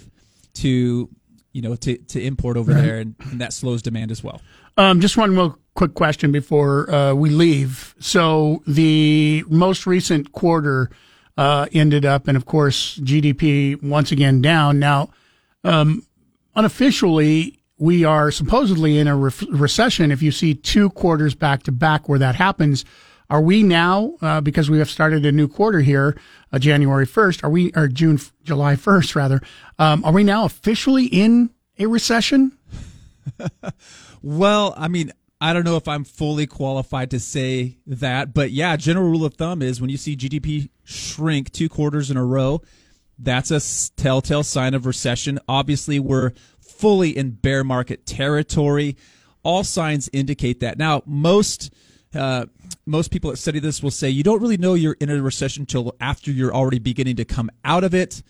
to you know to to import over Right. there, and, and that slows demand as well. Um, just one real quick question before uh, we leave. So the most recent quarter uh, ended up, and of course, GDP once again down. Now, um, unofficially, we are supposedly in a re- recession. If you see two quarters back to back where that happens, are we now uh, because we have started a new quarter here, uh, January first? Are we or June, July first rather? Um, are we now officially in a recession? [laughs] Well, I mean, I don't know if I'm fully qualified to say that, but yeah, general rule of thumb is when you see GDP shrink two quarters in a row, that's a telltale sign of recession. Obviously, we're fully in bear market territory. All signs indicate that. Now, most uh, most people that study this will say you don't really know you're in a recession until after you're already beginning to come out of it.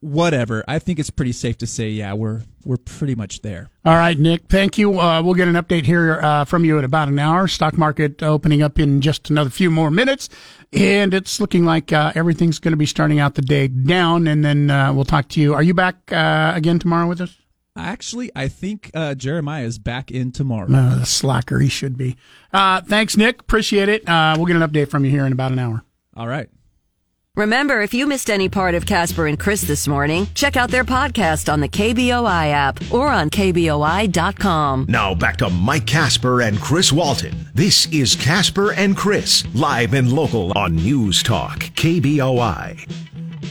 Whatever. I think it's pretty safe to say, yeah, we're we're pretty much there. All right, Nick. Thank you. Uh, we'll get an update here uh, from you in about an hour. Stock market opening up in just another few more minutes, and it's looking like uh, everything's going to be starting out the day down. And then uh, we'll talk to you. Are you back uh, again tomorrow with us? Actually, I think uh, Jeremiah is back in tomorrow. No, the slacker he should be. Uh, thanks, Nick. Appreciate it. Uh, we'll get an update from you here in about an hour. All right. Remember, if you missed any part of Casper and Chris this morning, check out their podcast on the KBOI app or on KBOI.com. Now back to Mike Casper and Chris Walton. This is Casper and Chris, live and local on News Talk, KBOI.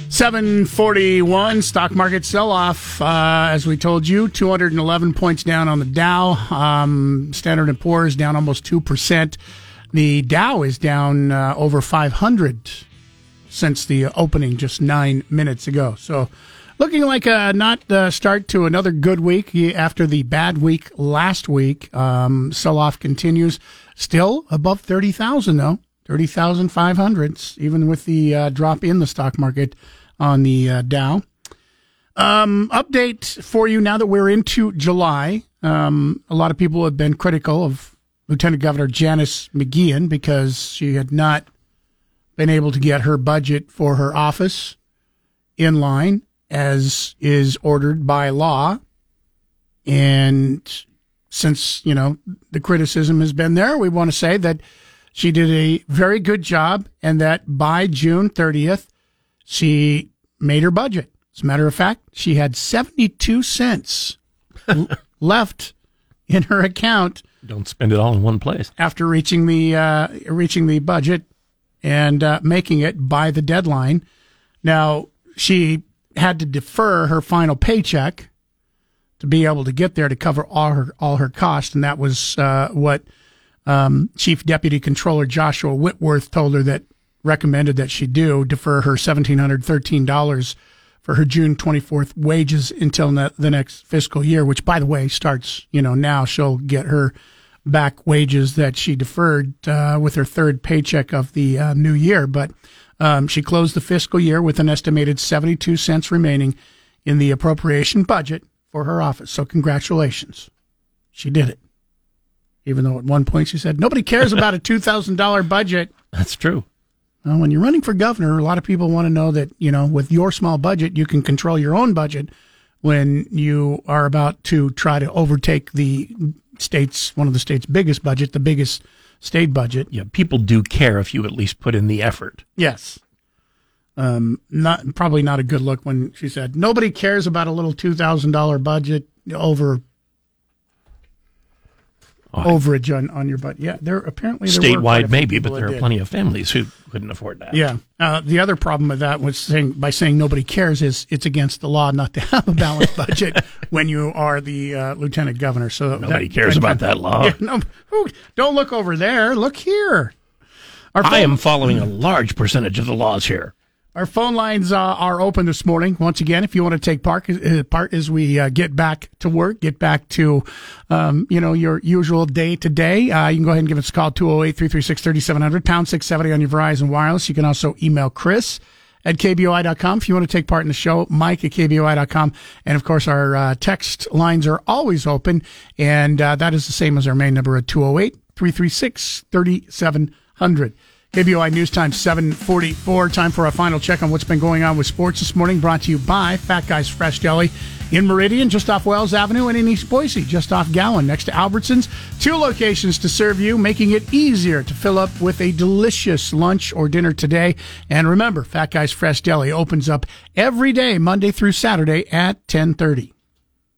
741 stock market sell off. Uh, as we told you, 211 points down on the Dow. Um, Standard & Poor's down almost 2%. The Dow is down uh, over 500 since the opening just nine minutes ago. So looking like a not uh, start to another good week after the bad week last week. Um, sell off continues. Still above 30,000 though. 30,500, even with the uh, drop in the stock market on the uh, Dow. Um, update for you now that we're into July. Um, a lot of people have been critical of Lieutenant Governor Janice McGeachin because she had not been able to get her budget for her office in line as is ordered by law. and since, you know, the criticism has been there, we want to say that she did a very good job and that by June 30th, she made her budget. As a matter of fact, she had 72 cents [laughs] left in her account Don't spend it all in one place. after reaching the uh, reaching the budget and uh, making it by the deadline. Now she had to defer her final paycheck to be able to get there to cover all her all her costs, and that was uh, what um, Chief Deputy Controller Joshua Whitworth told her that recommended that she do defer her seventeen hundred thirteen dollars for her June twenty fourth wages until ne- the next fiscal year, which by the way starts you know now. She'll get her back wages that she deferred uh, with her third paycheck of the uh, new year, but. Um, she closed the fiscal year with an estimated 72 cents remaining in the appropriation budget for her office. So, congratulations. She did it. Even though at one point she said, nobody cares [laughs] about a $2,000 budget. That's true. Well, when you're running for governor, a lot of people want to know that, you know, with your small budget, you can control your own budget when you are about to try to overtake the state's, one of the state's biggest budget, the biggest state budget. Yeah, people do care if you at least put in the effort. Yes. Um, not probably not a good look when she said nobody cares about a little two thousand dollar budget over overage on, on your budget. Yeah, there apparently there were quite a Statewide, maybe, but there are did. plenty of families who couldn't afford that. Yeah. Uh, the other problem with that was saying by saying nobody cares is it's against the law not to [laughs] have a balanced budget when you are the uh, lieutenant governor. So Nobody cares about that law. [laughs] Yeah, no, who- don't look over there. Look here. Our I phone- am following a large percentage of the laws here. Our phone lines uh, are open this morning. Once again, if you want to take part, uh, part as we uh, get back to work, get back to, um, you know, your usual day to day, uh, you can go ahead and give us a call, 208-336-3700, pound 670 on your Verizon Wireless. You can also email Chris at KBOI.com if you want to take part in the show, Mike at KBOI.com. And of course, our uh, text lines are always open. And uh, that is the same as our main number at 208 336 3700. KBOI News Time 744. Time for our final check on what's been going on with sports this morning. Brought to you by Fat Guys Fresh Deli in Meridian, just off Wells Avenue, and in East Boise, just off Gowen, next to Albertsons. Two locations to serve you, making it easier to fill up with a delicious lunch or dinner today. And remember, Fat Guys Fresh Deli opens up every day, Monday through Saturday at 1030.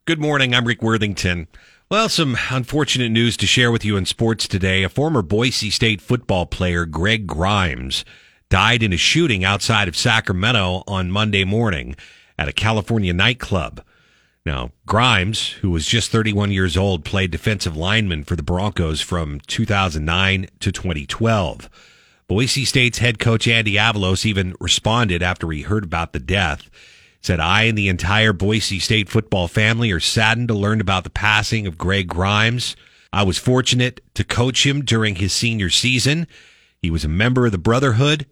Good morning. I'm Rick Worthington. Well, some unfortunate news to share with you in sports today. A former Boise State football player, Greg Grimes, died in a shooting outside of Sacramento on Monday morning at a California nightclub. Now, Grimes, who was just 31 years old, played defensive lineman for the Broncos from 2009 to 2012. Boise State's head coach Andy Avalos even responded after he heard about the death. Said, I and the entire Boise State football family are saddened to learn about the passing of Greg Grimes. I was fortunate to coach him during his senior season. He was a member of the Brotherhood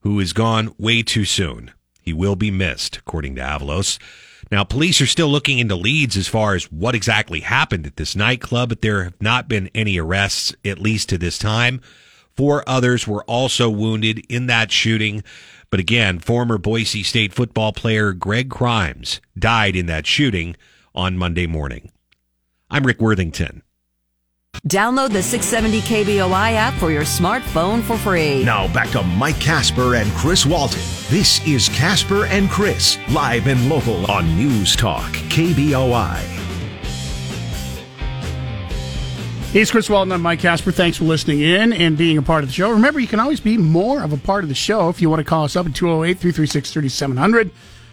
who is gone way too soon. He will be missed, according to Avalos. Now, police are still looking into leads as far as what exactly happened at this nightclub, but there have not been any arrests, at least to this time. Four others were also wounded in that shooting. But again, former Boise State football player Greg Grimes died in that shooting on Monday morning. I'm Rick Worthington. Download the 670 KBOI app for your smartphone for free. Now back to Mike Casper and Chris Walton. This is Casper and Chris, live and local on News Talk, KBOI. He's Chris Walton. I'm Mike Casper. Thanks for listening in and being a part of the show. Remember, you can always be more of a part of the show if you want to call us up at 208 336 3700.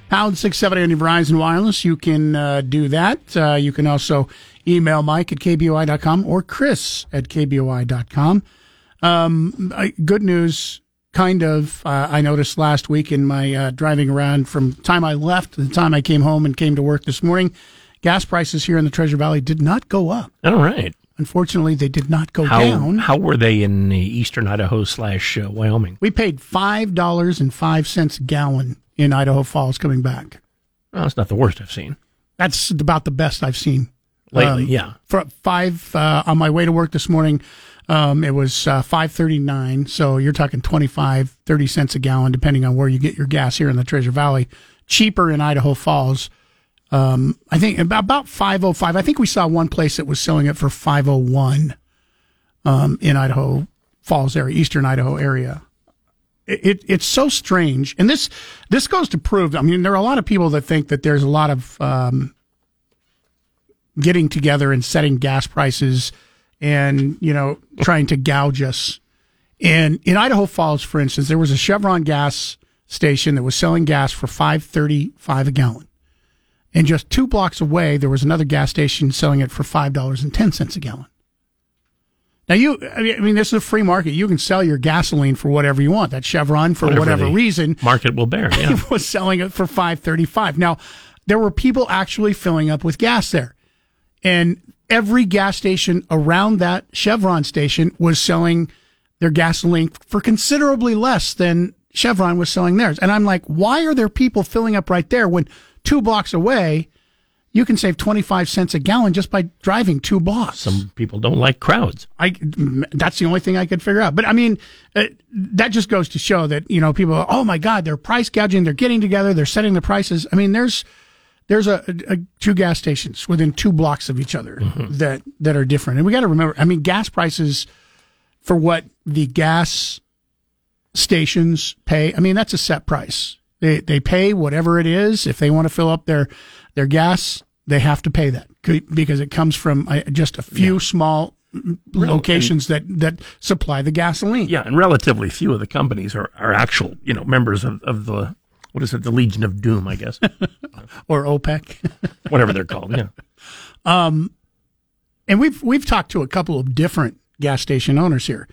Pound 670 on your Verizon Wireless. You can uh, do that. Uh, you can also email Mike at KBOI.com or Chris at KBOI.com. Um, good news, kind of. Uh, I noticed last week in my uh, driving around from time I left to the time I came home and came to work this morning, gas prices here in the Treasure Valley did not go up. All right. Unfortunately, they did not go How, down. how were they in uh, eastern Idaho slash uh, Wyoming? We paid five dollars and five cents a gallon in Idaho Falls coming back. Well, that's not the worst I've seen. That's about the best I've seen Lately, yeah. For five uh, on my way to work this morning, um, it was uh, five thirty nine. So you're talking 25, 30 cents a gallon, depending on where you get your gas here in the Treasure Valley. Cheaper in Idaho Falls Um, I think about, about 505. I think we saw one place that was selling it for 501 um, in Idaho Falls area, eastern Idaho area. It, it, it's so strange, and this this goes to prove. I mean, there are a lot of people that think that there's a lot of um, getting together and setting gas prices, and you know, trying to gouge us. And in Idaho Falls, for instance, there was a Chevron gas station that was selling gas for five thirty five a gallon. And just two blocks away, there was another gas station selling it for five dollars and ten cents a gallon. Now you, I mean, this is a free market. You can sell your gasoline for whatever you want. That Chevron, for whatever, Whatever reason, market will bear. Yeah. [laughs] was selling it for five thirty five. Now, there were people actually filling up with gas there, and every gas station around that Chevron station was selling their gasoline for considerably less than Chevron was selling theirs. And I'm like, why are there people filling up right there when two blocks away? You can save 25 cents a gallon just by driving two blocks. Some people don't like crowds. I that's the only thing I could figure out. But I mean, uh, that just goes to show that you know people. Are, oh my God, they're price gouging. They're getting together. They're setting the prices. I mean, there's there's a, a two gas stations within two blocks of each other that that are different. And we got to remember. I mean, gas prices for what the gas stations pay. I mean, that's a set price. They they pay whatever it is. If they want to fill up their their gas, they have to pay that because it comes from uh, just a few small locations that that supply the gasoline. Yeah, and relatively few of the companies are, are actual, you know, members of, of the what is it, the Legion of Doom, I guess, [laughs] or OPEC, [laughs] whatever they're called. Yeah. Um, and we've we've talked to a couple of different gas station owners here,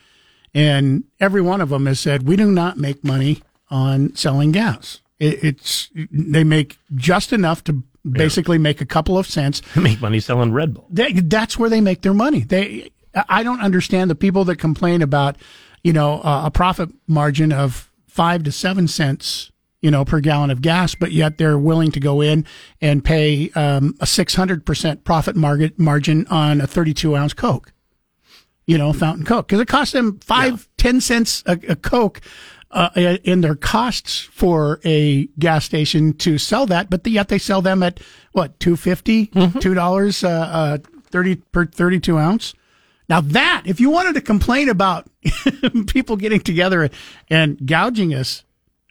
and every one of them has said we do not make money on selling gas. It, it's they make just enough to basically make a couple of cents. [laughs] Make money selling Red Bull. They, that's where they make their money. They, I don't understand the people that complain about, you know, uh, a profit margin of five to seven cents, you know, per gallon of gas, but yet they're willing to go in and pay um, a six hundred percent profit margin margin on a thirty-two ounce Coke, you know, fountain Coke, because it costs them five, ten cents a, a Coke. Uh, in their costs for a gas station to sell that, but yet they sell them at what two two dollars uh, uh, thirty per thirty two ounce. Now that if you wanted to complain about [laughs] people getting together and gouging us,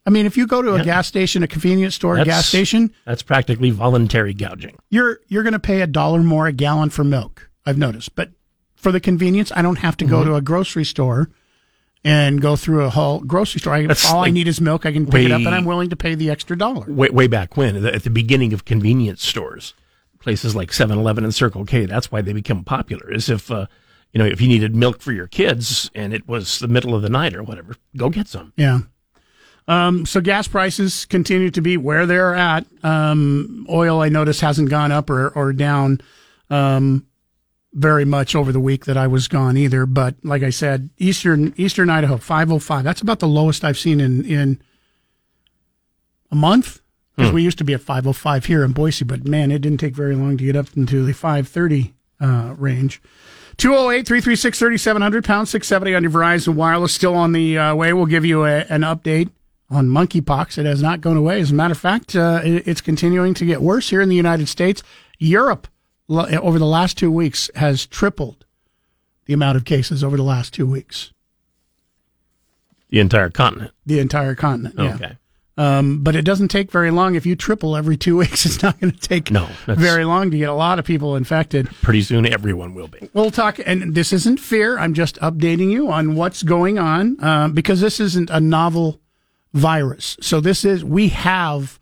I mean, if you go to a Yeah. gas station, a convenience store, a gas station, That's practically voluntary gouging. you're you're going to pay a dollar more a gallon for milk. I've noticed, but for the convenience, I don't have to go Mhm. to a grocery store and go through a whole grocery store. I, all I need is milk. I can pick it up, and I'm willing to pay the extra dollar. Way, way back when, at the beginning of convenience stores, places like 7-Eleven and Circle K, that's why they become popular. Is if uh, you know if you needed milk for your kids and it was the middle of the night or whatever, go get some. Yeah. Um, so gas prices continue to be where they're at. Um, oil, I notice, hasn't gone up or, or down um, very much over the week that I was gone either. But like I said, eastern Eastern Idaho, five oh five. That's about the lowest I've seen in in a month. Because Hmm. we used to be at five oh five here in Boise, but man, it didn't take very long to get up into the five thirty uh, range. 208 336 3700, pound 670 on your Verizon Wireless. Still on the uh, way. We'll give you a, an update on monkeypox. It has not gone away. As a matter of fact, uh, it- it's continuing to get worse here in the United States. Europe, over the last two weeks, has tripled the amount of cases over the last two weeks. The entire continent. The entire continent. Yeah. Okay. Um, but it doesn't take very long. If you triple every two [laughs] weeks, it's not going to take No, very long to get a lot of people infected. Pretty soon, everyone will be. We'll talk, and this isn't fear. I'm just updating you on what's going on um, because this isn't a novel virus. So this is we have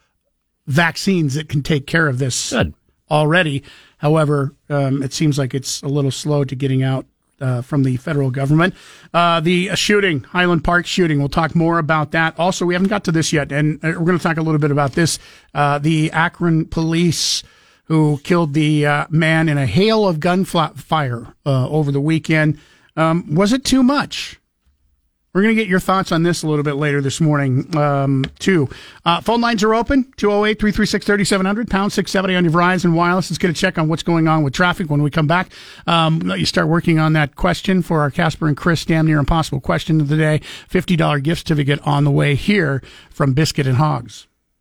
vaccines that can take care of this Good. already. However, um, it seems like it's a little slow to getting out uh, from the federal government. Uh, the shooting, Highland Park shooting, we'll talk more about that. Also, we haven't got to this yet, and uh, we're going to talk a little bit about this. Uh, the Akron police who killed the uh, man in a hail of gunfire uh, over the weekend. Um, was it too much? We're going to get your thoughts on this a little bit later this morning, um, too. Uh, phone lines are open 208 336 3700, pound 670 on your Verizon Wireless. Let's get a check on what's going on with traffic when we come back. Um, let you start working on that question for our Casper and Chris damn near impossible question of the day. $50 gift certificate on the way here from Biscuit and Hogs.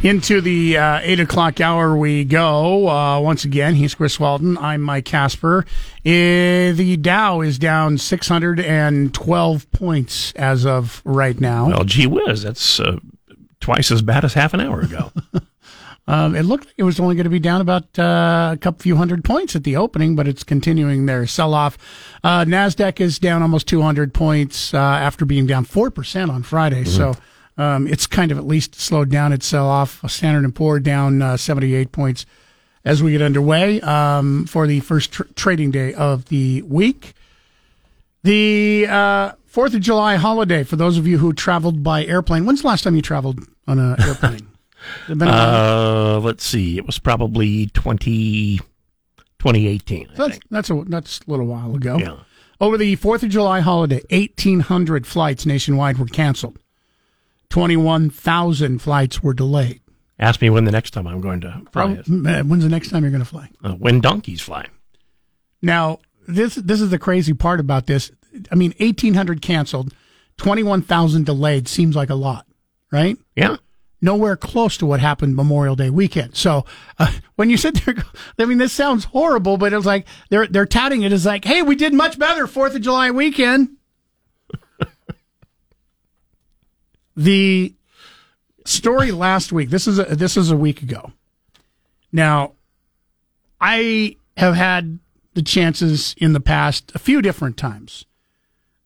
Into the uh, 8 o'clock hour we go. Uh, once again, he's Chris Walton. I'm Mike Casper. Uh, the Dow is down 612 points as of right now. Well, gee whiz, that's uh, twice as bad as half an hour ago. [laughs] Um, it looked like it was only going to be down about uh, a couple few hundred points at the opening, but it's continuing their sell off. Uh, Nasdaq is down almost 200 points uh, after being down four percent on Friday. So um, it's kind of at least slowed down its sell off. Standard and Poor down uh, 78 points as we get underway um, for the first tr- trading day of the week. The uh, Fourth of July holiday for those of you who traveled by airplane. When's the last time you traveled on an [laughs] airplane? Has it been a while? uh, let's see. It was probably 20, 2018. I So that's that's a that's a little while ago. Yeah. Over the Fourth of July holiday, eighteen hundred flights nationwide were canceled. Twenty one thousand flights were delayed. Ask me when the next time I'm going to fly is. uh, When's the next time you're going to fly? Uh, when donkeys fly. Now this this is the crazy part about this. I mean, eighteen hundred canceled, twenty one thousand delayed seems like a lot, right? Yeah. Nowhere close to what happened Memorial Day weekend. So uh, [laughs] when you sit there, I mean, this sounds horrible, but it's like they're they're touting it as like, hey, we did much better Fourth of July weekend. The story last week. This is a, this is a week ago. Now, I have had the chances in the past a few different times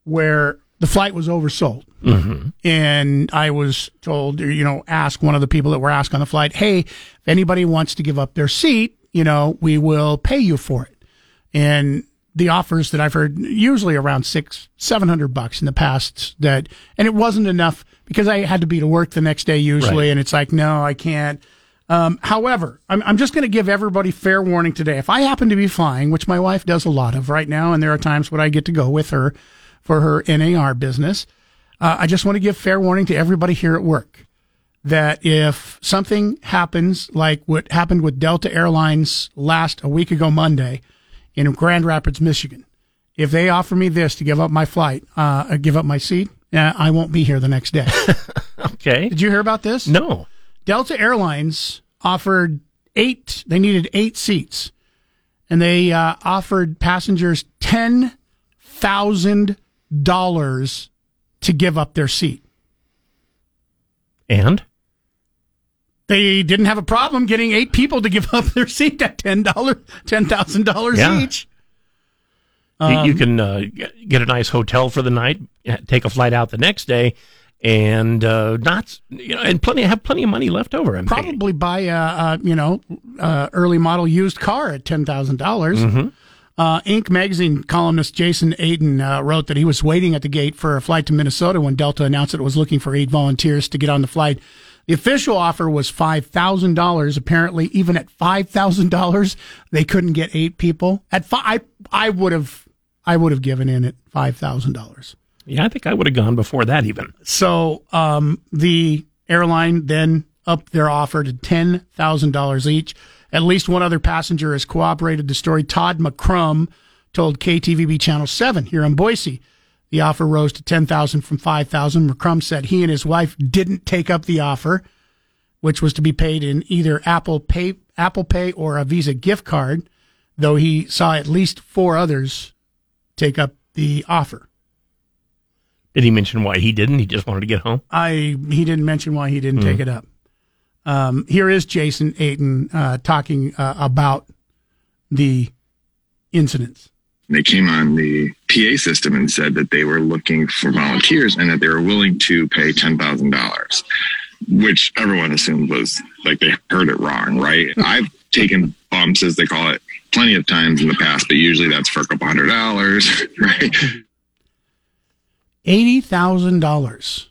where the flight was oversold. Mm-hmm. And I was told, or, you know, ask one of the people that were asked on the flight, hey, if anybody wants to give up their seat, you know, we will pay you for it. And the offers that I've heard, usually around six, seven hundred bucks in the past, that, and it wasn't enough because I had to be to work the next day usually, Right. and it's like, no, I can't. Um, however, I'm, I'm just going to give everybody fair warning today. If I happen to be flying, which my wife does a lot of right now, and there are times when I get to go with her for her NAR business, uh, I just want to give fair warning to everybody here at work that if something happens like what happened with Delta Airlines last a week ago Monday in Grand Rapids, Michigan, if they offer me this to give up my flight, uh, give up my seat, uh, I won't be here the next day. [laughs] Okay. Did you hear about this? No. Delta Airlines offered eight, they needed eight seats, and they uh, offered passengers $10,000 to give up their seat. And? They didn't have a problem getting eight people to give up their seat at $10, $10,000 Yeah. each. You- you Um, can uh, get- a nice hotel for the night, take a flight out the next day, and uh, not you know, and plenty have plenty of money left over. I'm. Probably buy a, a you know uh, early model used car at ten thousand dollars. Mhm. Uh, Inc. magazine columnist Jason Aten uh, wrote that he was waiting at the gate for a flight to Minnesota when Delta announced that it was looking for eight volunteers to get on the flight. The official offer was five thousand dollars. Apparently, even at five thousand dollars, they couldn't get eight people. At five, I, I would have, I would have given in at five thousand dollars. Yeah, I think I would have gone before that even. So um, the airline then upped their offer to ten thousand dollars each. At least one other passenger has cooperated. The story Todd McCrum told KTVB Channel Seven here in Boise. The offer rose to ten thousand from five thousand. McCrum said he and his wife didn't take up the offer, which was to be paid in either Apple Pay, Apple Pay, or a Visa gift card. Though he saw at least four others take up the offer. Did he mention why he didn't? He just wanted to get home. I he didn't mention why he didn't take it up. Um, here is Jason Aten uh, talking uh, about the incidents. They came on the PA system and said that they were looking for volunteers and that they were willing to pay ten thousand dollars, which everyone assumed was like they heard it wrong, right? [laughs] I've taken bumps, as they call it, plenty of times in the past, but usually that's for a couple hundred dollars, [laughs] right? Eighty thousand dollars.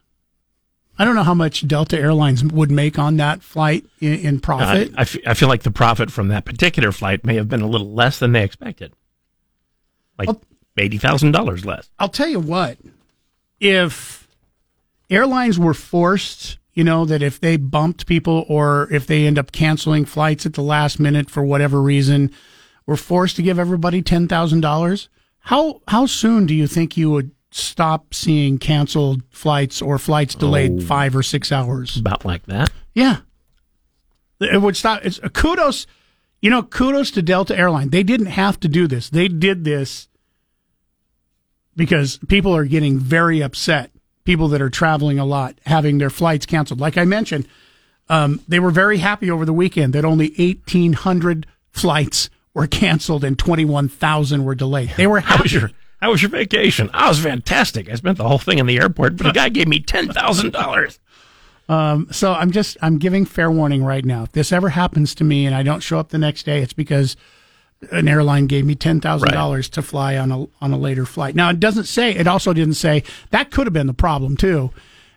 I don't know how much Delta Airlines would make on that flight in, in profit. Uh, I, f- I feel like the profit from that particular flight may have been a little less than they expected, like eighty thousand dollars less. I'll tell you what, if airlines were forced, you know, that if they bumped people or if they end up canceling flights at the last minute for whatever reason, were forced to give everybody ten thousand dollars. How how soon do you think you would stop seeing canceled flights or flights delayed Oh. five or six hours? About like that. Yeah. It would stop. It's kudos, you know, kudos to Delta Airline. They didn't have to do this. They did this because people are getting very upset. People that are traveling a lot, having their flights canceled. Like I mentioned, um, they were very happy over the weekend that only 1,800 flights were canceled and 21,000 were delayed. They were How was your How was your vacation? I was fantastic. I spent the whole thing in the airport, but a guy gave me ten thousand dollars. Um, so I'm just I'm giving fair warning right now. If this ever happens to me and I don't show up the next day, it's because an airline gave me ten thousand dollars to fly on a on a later flight. Now it doesn't say. It also didn't say that could have been the problem too,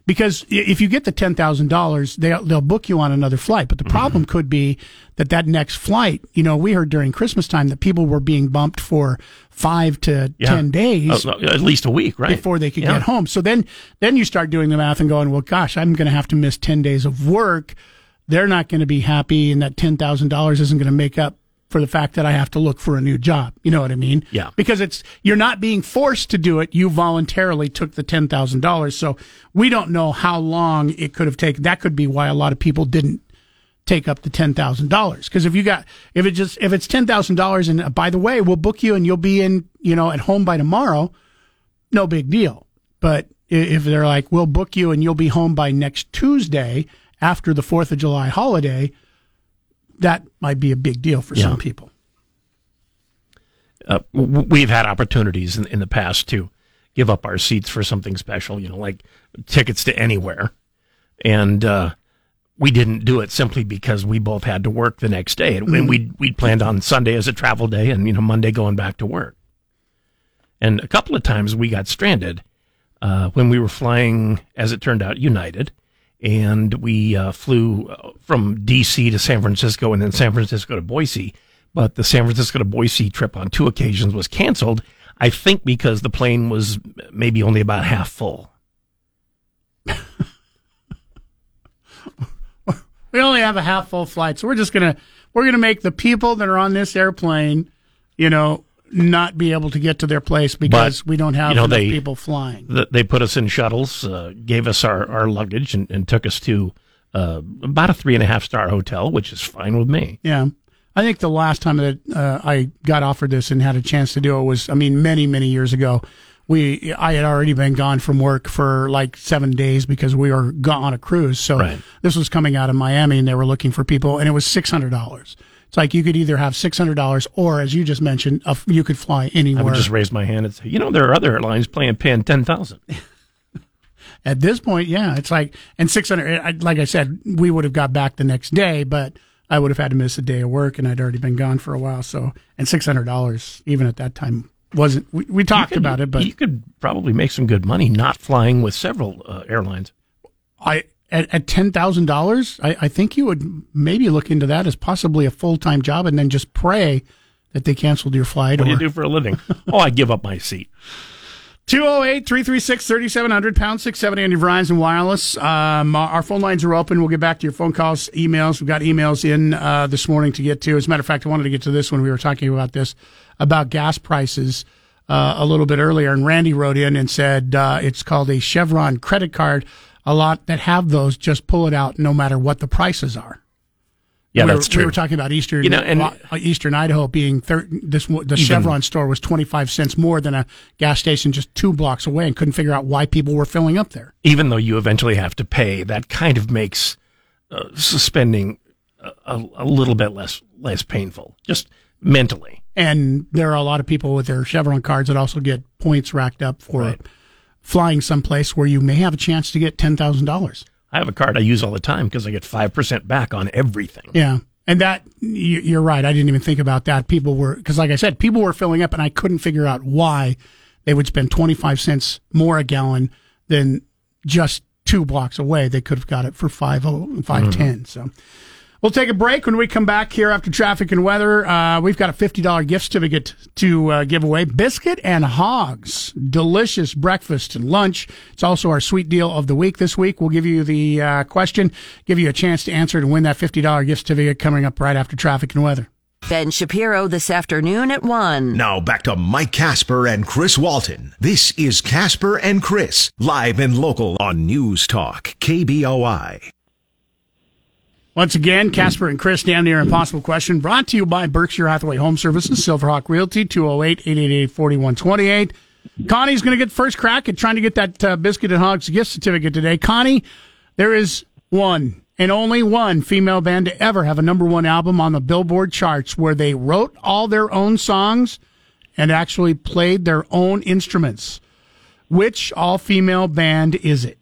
because if you get the ten thousand dollars, they they'll book you on another flight. But the problem could be that that next flight. You know, we heard during Christmas time that people were being bumped for five to Yeah. ten days Uh, at least a week, right? before they could Yeah. get home. So then, then you start doing the math and going, well, gosh, I'm going to have to miss 10 days of work. They're not going to be happy. And that $10,000 isn't going to make up for the fact that I have to look for a new job. You know what I mean? Yeah. Because it's, you're not being forced to do it. You voluntarily took the $10,000. So we don't know how long it could have taken. That could be why a lot of people didn't take up the ten thousand dollars. Because if you got if it just if it's ten thousand dollars and uh, by the way we'll book you and you'll be in you know at home by tomorrow, no big deal. But if they're like we'll book you and you'll be home by next Tuesday after the Fourth of July holiday, that might be a big deal for Yeah. some people. uh, we've had opportunities in, in the past to give up our seats for something special, you know, like tickets to anywhere. And uh, we didn't do it simply because we both had to work the next day. And Mhm. we we planned on Sunday as a travel day and, you know, Monday going back to work. And a couple of times we got stranded uh, when we were flying, as it turned out, United. And we uh, flew uh, from D.C. to San Francisco and then San Francisco to Boise. But the San Francisco to Boise trip on two occasions was canceled, I think because the plane was maybe only about half full. [laughs] We only have a half full flight, so we're just gonna we're gonna make the people that are on this airplane, you know, not be able to get to their place because But, we don't have you know, they- people flying. Th- They put us in shuttles, uh, gave us our, our luggage, and, and took us to uh, about a three and a half star hotel, which is fine with me. Yeah. I think the last time that uh, I got offered this and had a chance to do it was, I mean, many, many years ago. We, I had already been gone from work for like seven days because we were gone on a cruise. So Right. this was coming out of Miami and they were looking for people and it was $600. It's like you could either have $600 or, as you just mentioned, a you could fly anywhere. I would just raise my hand and say, you know, there are other airlines playing paying ten thousand. [laughs] At this point, yeah, it's like, and 600, I- like I said, we would have got back the next day, but I would have had to miss a day of work and I'd already been gone for a while. So, and $600, even at that time, wasn't, we, we talked about it, but you could probably make some good money not flying with several uh, airlines. I, at, at $10,000, I, I think you would maybe look into that as possibly a full time job and then just pray that they canceled your flight. What do you do for a living? oh, I give up my seat. [laughs] 208 336 3700 pound 670 on your Verizon Wireless. Um, our our phone lines are open. We'll get back to your phone calls, emails. We've got emails in uh, this morning to get to. As a matter of fact, I wanted to get to this when we were talking about this, about gas prices uh, a little bit earlier. And Randy wrote in and said uh, it's called a Chevron credit card. A lot that have those just pull it out no matter what the prices are. Yeah, we that's were, true. We were talking about Eastern, You know, and- uh, Eastern Idaho being thir- this. The Even- Chevron store was twenty five cents more than a gas station just two blocks away, and couldn't figure out why people were filling up there. Even though you eventually have to pay, that kind of makes uh, suspending a, a, a little bit less less painful, just mentally. And there are a lot of people with their Chevron cards that also get points racked up for flying someplace where you may have a chance to get ten thousand dollars. I have a card I use all the time because I get five percent back on everything. Yeah. And that, you- you're right. I didn't even think about that. People were, because like I said, people were filling up and I couldn't figure out why they would spend 25 cents more a gallon than just two blocks away. They could have got it for 5, 510. Mm-hmm. So We'll take a break when we come back here after traffic and weather. Uh, we've got a $50 gift certificate to uh, give away. Biscuit and Hogs. Delicious breakfast and lunch. It's also our sweet deal of the week this week. We'll give you the uh, question, give you a chance to answer and win that $50 gift certificate coming up right after traffic and weather. Ben Shapiro this afternoon at 1. Now back to Mike Casper and Chris Walton. This is Casper and Chris, live and local on News Talk, KBOI. Once again, Casper and Chris, damn near impossible question, brought to you by Berkshire Hathaway Home Services, Silverhawk Realty, 208-888-4128. Connie's going to get first crack at trying to get that uh, Biscuit and Hogs gift certificate today. Connie, there is one and only one female band to ever have a number one album on the Billboard charts where they wrote all their own songs and actually played their own instruments. Which all female band is it?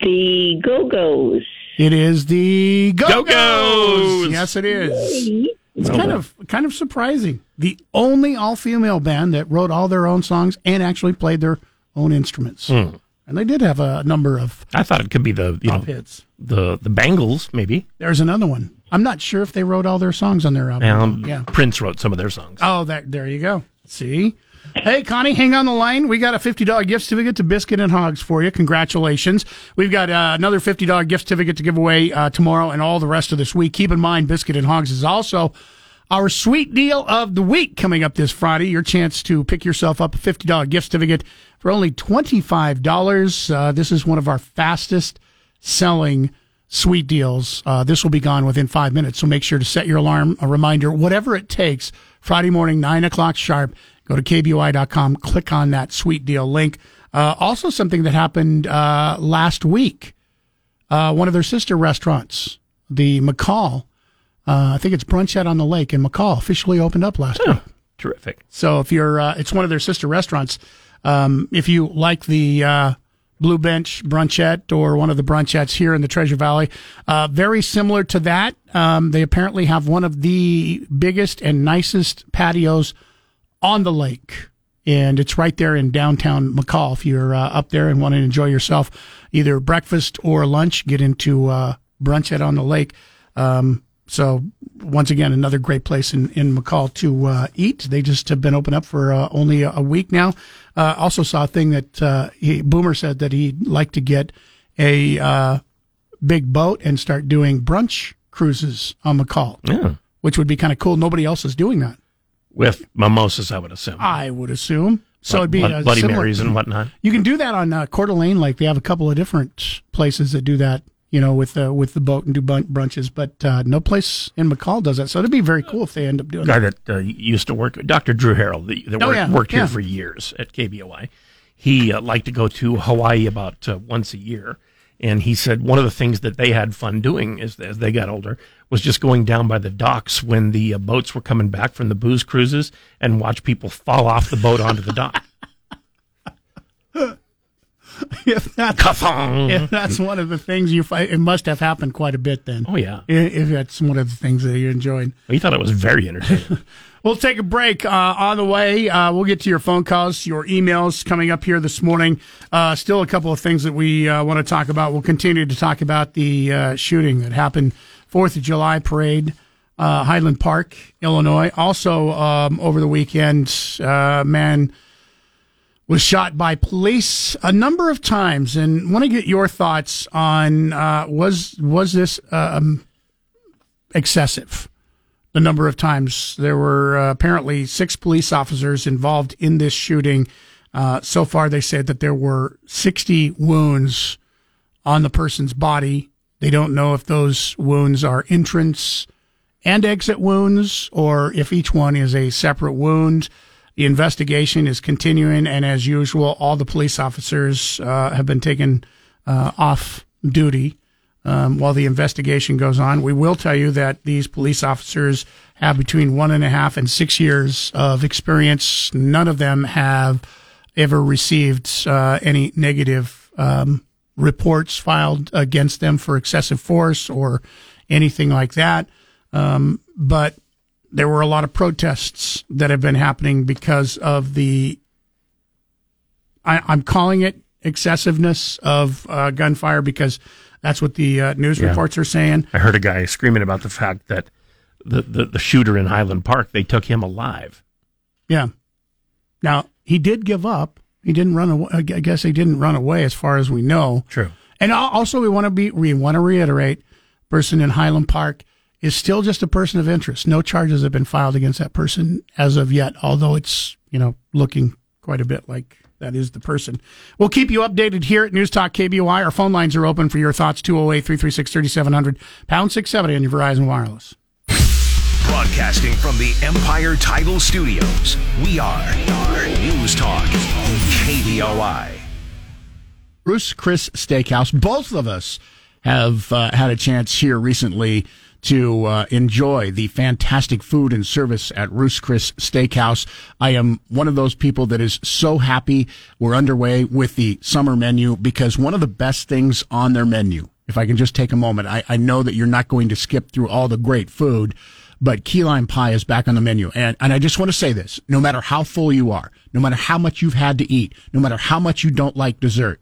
The Go Go's. It is the Go Go's. Go-Go's. Yes, it is. It's kind of kind of surprising. The only all female band that wrote all their own songs and actually played their own instruments. Hmm. And they did have a number of I thought it could be the you know top hits. the the Bangles maybe. There's another one. I'm not sure if they wrote all their songs on their album. Um, yeah. Prince wrote some of their songs. Oh, that there you go. See? Hey, Connie, hang on the line. We got a $50 gift certificate to Biscuit and Hogs for you. Congratulations. We've got uh, another $50 gift certificate to give away uh, tomorrow and all the rest of this week. Keep in mind, Biscuit and Hogs is also our sweet deal of the week coming up this Friday. Your chance to pick yourself up a $50 gift certificate for only $25. Uh, this is one of our fastest selling sweet deals. Uh, this will be gone within five minutes. So make sure to set your alarm, a reminder, whatever it takes. Friday morning, nine o'clock sharp. Go to kboi.com, click on that sweet deal link. Uh, also, something that happened uh, last week. Uh, one of their sister restaurants, the McCall, uh, I think it's Brunchette on the Lake in McCall, officially opened up last week. Terrific. So if you're, uh, it's one of their sister restaurants. Um, if you like the uh, Blue Bench Brunchette or one of the brunchettes here in the Treasure Valley, uh, very similar to that. Um, they apparently have one of the biggest and nicest patios on the lake. And it's right there in downtown McCall. If you're uh, up there and want to enjoy yourself, either breakfast or lunch, get into uh, Brunchette on the Lake. Um, so once again, another great place in, in McCall to uh, eat. They just have been open up for uh, only a, a week now. Uh, also saw a thing that uh, he, Boomer said that he'd like to get a uh, big boat and start doing brunch cruises on McCall, Yeah. which would be kind of cool. Nobody else is doing that. With mimosas, I would assume. I would assume. So it'd be a Bloody similar- Marys and whatnot. You can do that on uh, Coeur d'Alene Lake. They have a couple of different places that do that. You know, with uh, with the boat and do bun- brunches, but uh, no place in McCall does that. So it'd be very cool if they end up doing guy that. that uh, used to work, Dr. Drew Harrell, that, that Oh, worked, yeah, worked here yeah. for years at KBOI. He uh, liked to go to Hawaii about uh, once a year. And he said one of the things that they had fun doing is, as they got older was just going down by the docks when the uh, boats were coming back from the booze cruises and watch people fall off the boat onto the dock. [laughs] if, that's, if that's one of the things you find, it must have happened quite a bit then. Oh, yeah. If that's one of the things that you enjoyed. you thought it was very entertaining. [laughs] We'll take a break uh, on the way. Uh, we'll get to your phone calls, your emails coming up here this morning. Uh, still a couple of things that we uh, want to talk about. We'll continue to talk about the uh, shooting that happened Fourth of July parade, uh, Highland Park, Illinois. Also um, over the weekend, uh, man was shot by police a number of times, and want to get your thoughts on uh, was was this um, excessive? the number of times. There were uh, apparently six police officers involved in this shooting. Uh, so far, they said that there were 60 wounds on the person's body. They don't know if those wounds are entrance and exit wounds or if each one is a separate wound. The investigation is continuing, and as usual, all the police officers uh, have been taken uh, off duty um, while the investigation goes on. We will tell you that these police officers have between one and a half and six years of experience. None of them have ever received uh, any negative um, reports filed against them for excessive force or anything like that. Um, but there were a lot of protests that have been happening because of the, I, I'm calling it excessiveness of uh, gunfire because that's what the uh, news Yeah. reports are saying. I heard a guy screaming about the fact that the, the, the shooter in Highland Park, they took him alive. Yeah. Now he did give up. He didn't run away. I guess he didn't run away, as far as we know. True. And also, we want to be we want to reiterate: person in Highland Park is still just a person of interest. No charges have been filed against that person as of yet, although it's you know looking quite a bit like that is the person. We'll keep you updated here at News Talk KBOI. Our phone lines are open for your thoughts 208 336 3700, pound 670 on your Verizon Wireless. Broadcasting from the Empire Title Studios, we are, News Talk, KBOI. Ruth's Chris Steakhouse. Both of us have uh, had a chance here recently to uh, enjoy the fantastic food and service at Ruth's Chris Steakhouse. I am one of those people that is so happy we're underway with the summer menu because one of the best things on their menu, if I can just take a moment, I, I know that you're not going to skip through all the great food, but key lime pie is back on the menu. And, and I just want to say this, no matter how full you are, no matter how much you've had to eat, no matter how much you don't like dessert,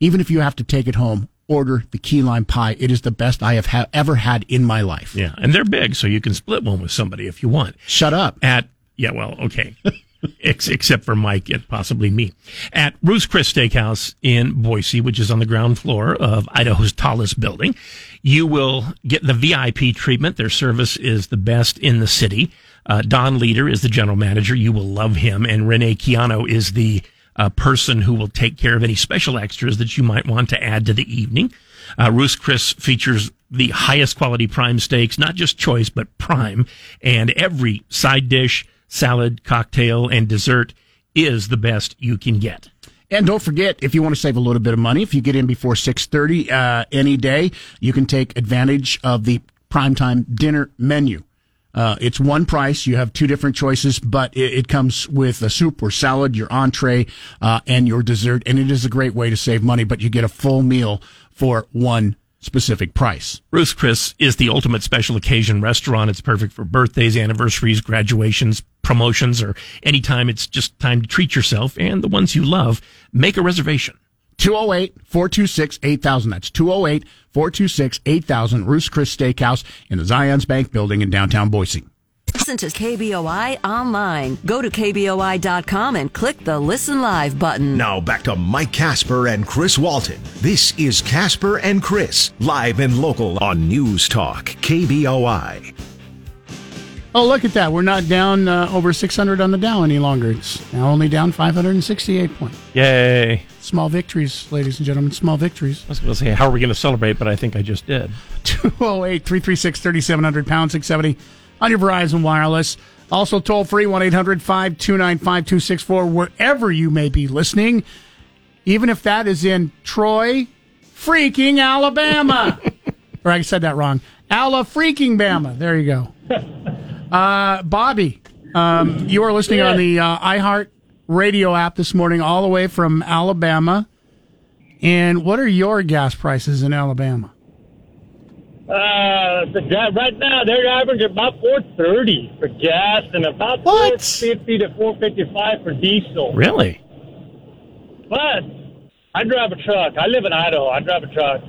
even if you have to take it home, order the key lime pie. It is the best I have ha- ever had in my life. Yeah, and they're big, so you can split one with somebody if you want. Shut up. At yeah, well, okay, [laughs] except for Mike and possibly me. At Ruth's Chris Steakhouse in Boise, which is on the ground floor of Idaho's tallest building, you will get the VIP treatment. Their service is the best in the city. Uh, Don Leader is the general manager. You will love him, and Renee Chiano is the uh, person who will take care of any special extras that you might want to add to the evening. Uh, Ruth's Chris features the highest quality prime steaks, not just choice, but prime. And every side dish, salad, cocktail, and dessert is the best you can get. And don't forget, if you want to save a little bit of money, if you get in before 6.30 uh, any day, you can take advantage of the primetime dinner menu. Uh, it's one price. You have two different choices, but it, it comes with a soup or salad, your entree, uh, and your dessert. And it is a great way to save money, but you get a full meal for one specific price. Ruth's Chris is the ultimate special occasion restaurant. It's perfect for birthdays, anniversaries, graduations, promotions, or anytime it's just time to treat yourself and the ones you love. Make a reservation. 208 426 8000. That's 208 426 8000. Ruth's Chris Steakhouse in the Zions Bank building in downtown Boise. Listen to KBOI online. Go to KBOI.com and click the Listen Live button. Now back to Mike Casper and Chris Walton. This is Casper and Chris, live and local on News Talk, KBOI. Oh, look at that. We're not down uh, over 600 on the Dow any longer. It's now only down 568 points. Yay. Small victories, ladies and gentlemen. Small victories. I was going to say, how are we going to celebrate? But I think I just did. [laughs] 208 336 3700 pound 670 on your Verizon Wireless. Also toll free 1 800 529 5264 wherever you may be listening, even if that is in Troy, freaking Alabama. [laughs] or I said that wrong. Ala freaking Bama. There you go. [laughs] Uh, Bobby, um, you are listening on the uh, iHeart radio app this morning, all the way from Alabama. And what are your gas prices in Alabama? Uh, the gas, right now they're averaging about 430 for gas and about 450 to 455 for diesel. Really? But I drive a truck. I live in Idaho. I drive a truck.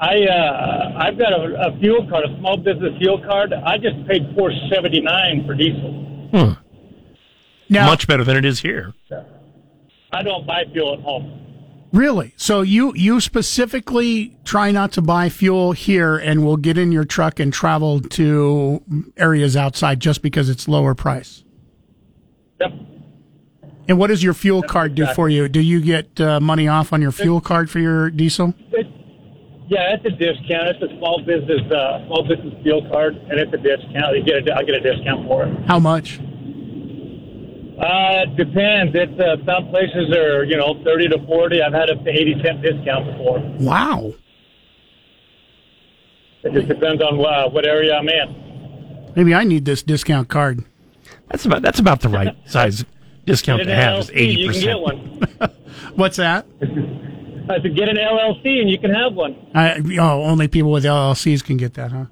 I uh, I've got a, a fuel card, a small business fuel card. I just paid 479 for diesel. Hmm. Now- Much better than it is here. I don't buy fuel at home. Really? So you you specifically try not to buy fuel here and will get in your truck and travel to areas outside just because it's lower price. Yep. And what does your fuel card do for you? Do you get uh, money off on your fuel card for your diesel? It, yeah, it's a discount. It's a small business uh, small business fuel card, and it's a discount. You get a, I get a discount for it. How much? Uh, it depends. It's uh, some places are you know thirty to forty. I've had up to eighty cent discount before. Wow. It just depends on uh, what area I'm in. Maybe I need this discount card. That's about that's about the right [laughs] size discount Get to an have is LLC, eighty You can get percent. one. [laughs] What's that? [laughs] I said get an LLC and you can have one. I, oh, only people with LLCs can get that, huh?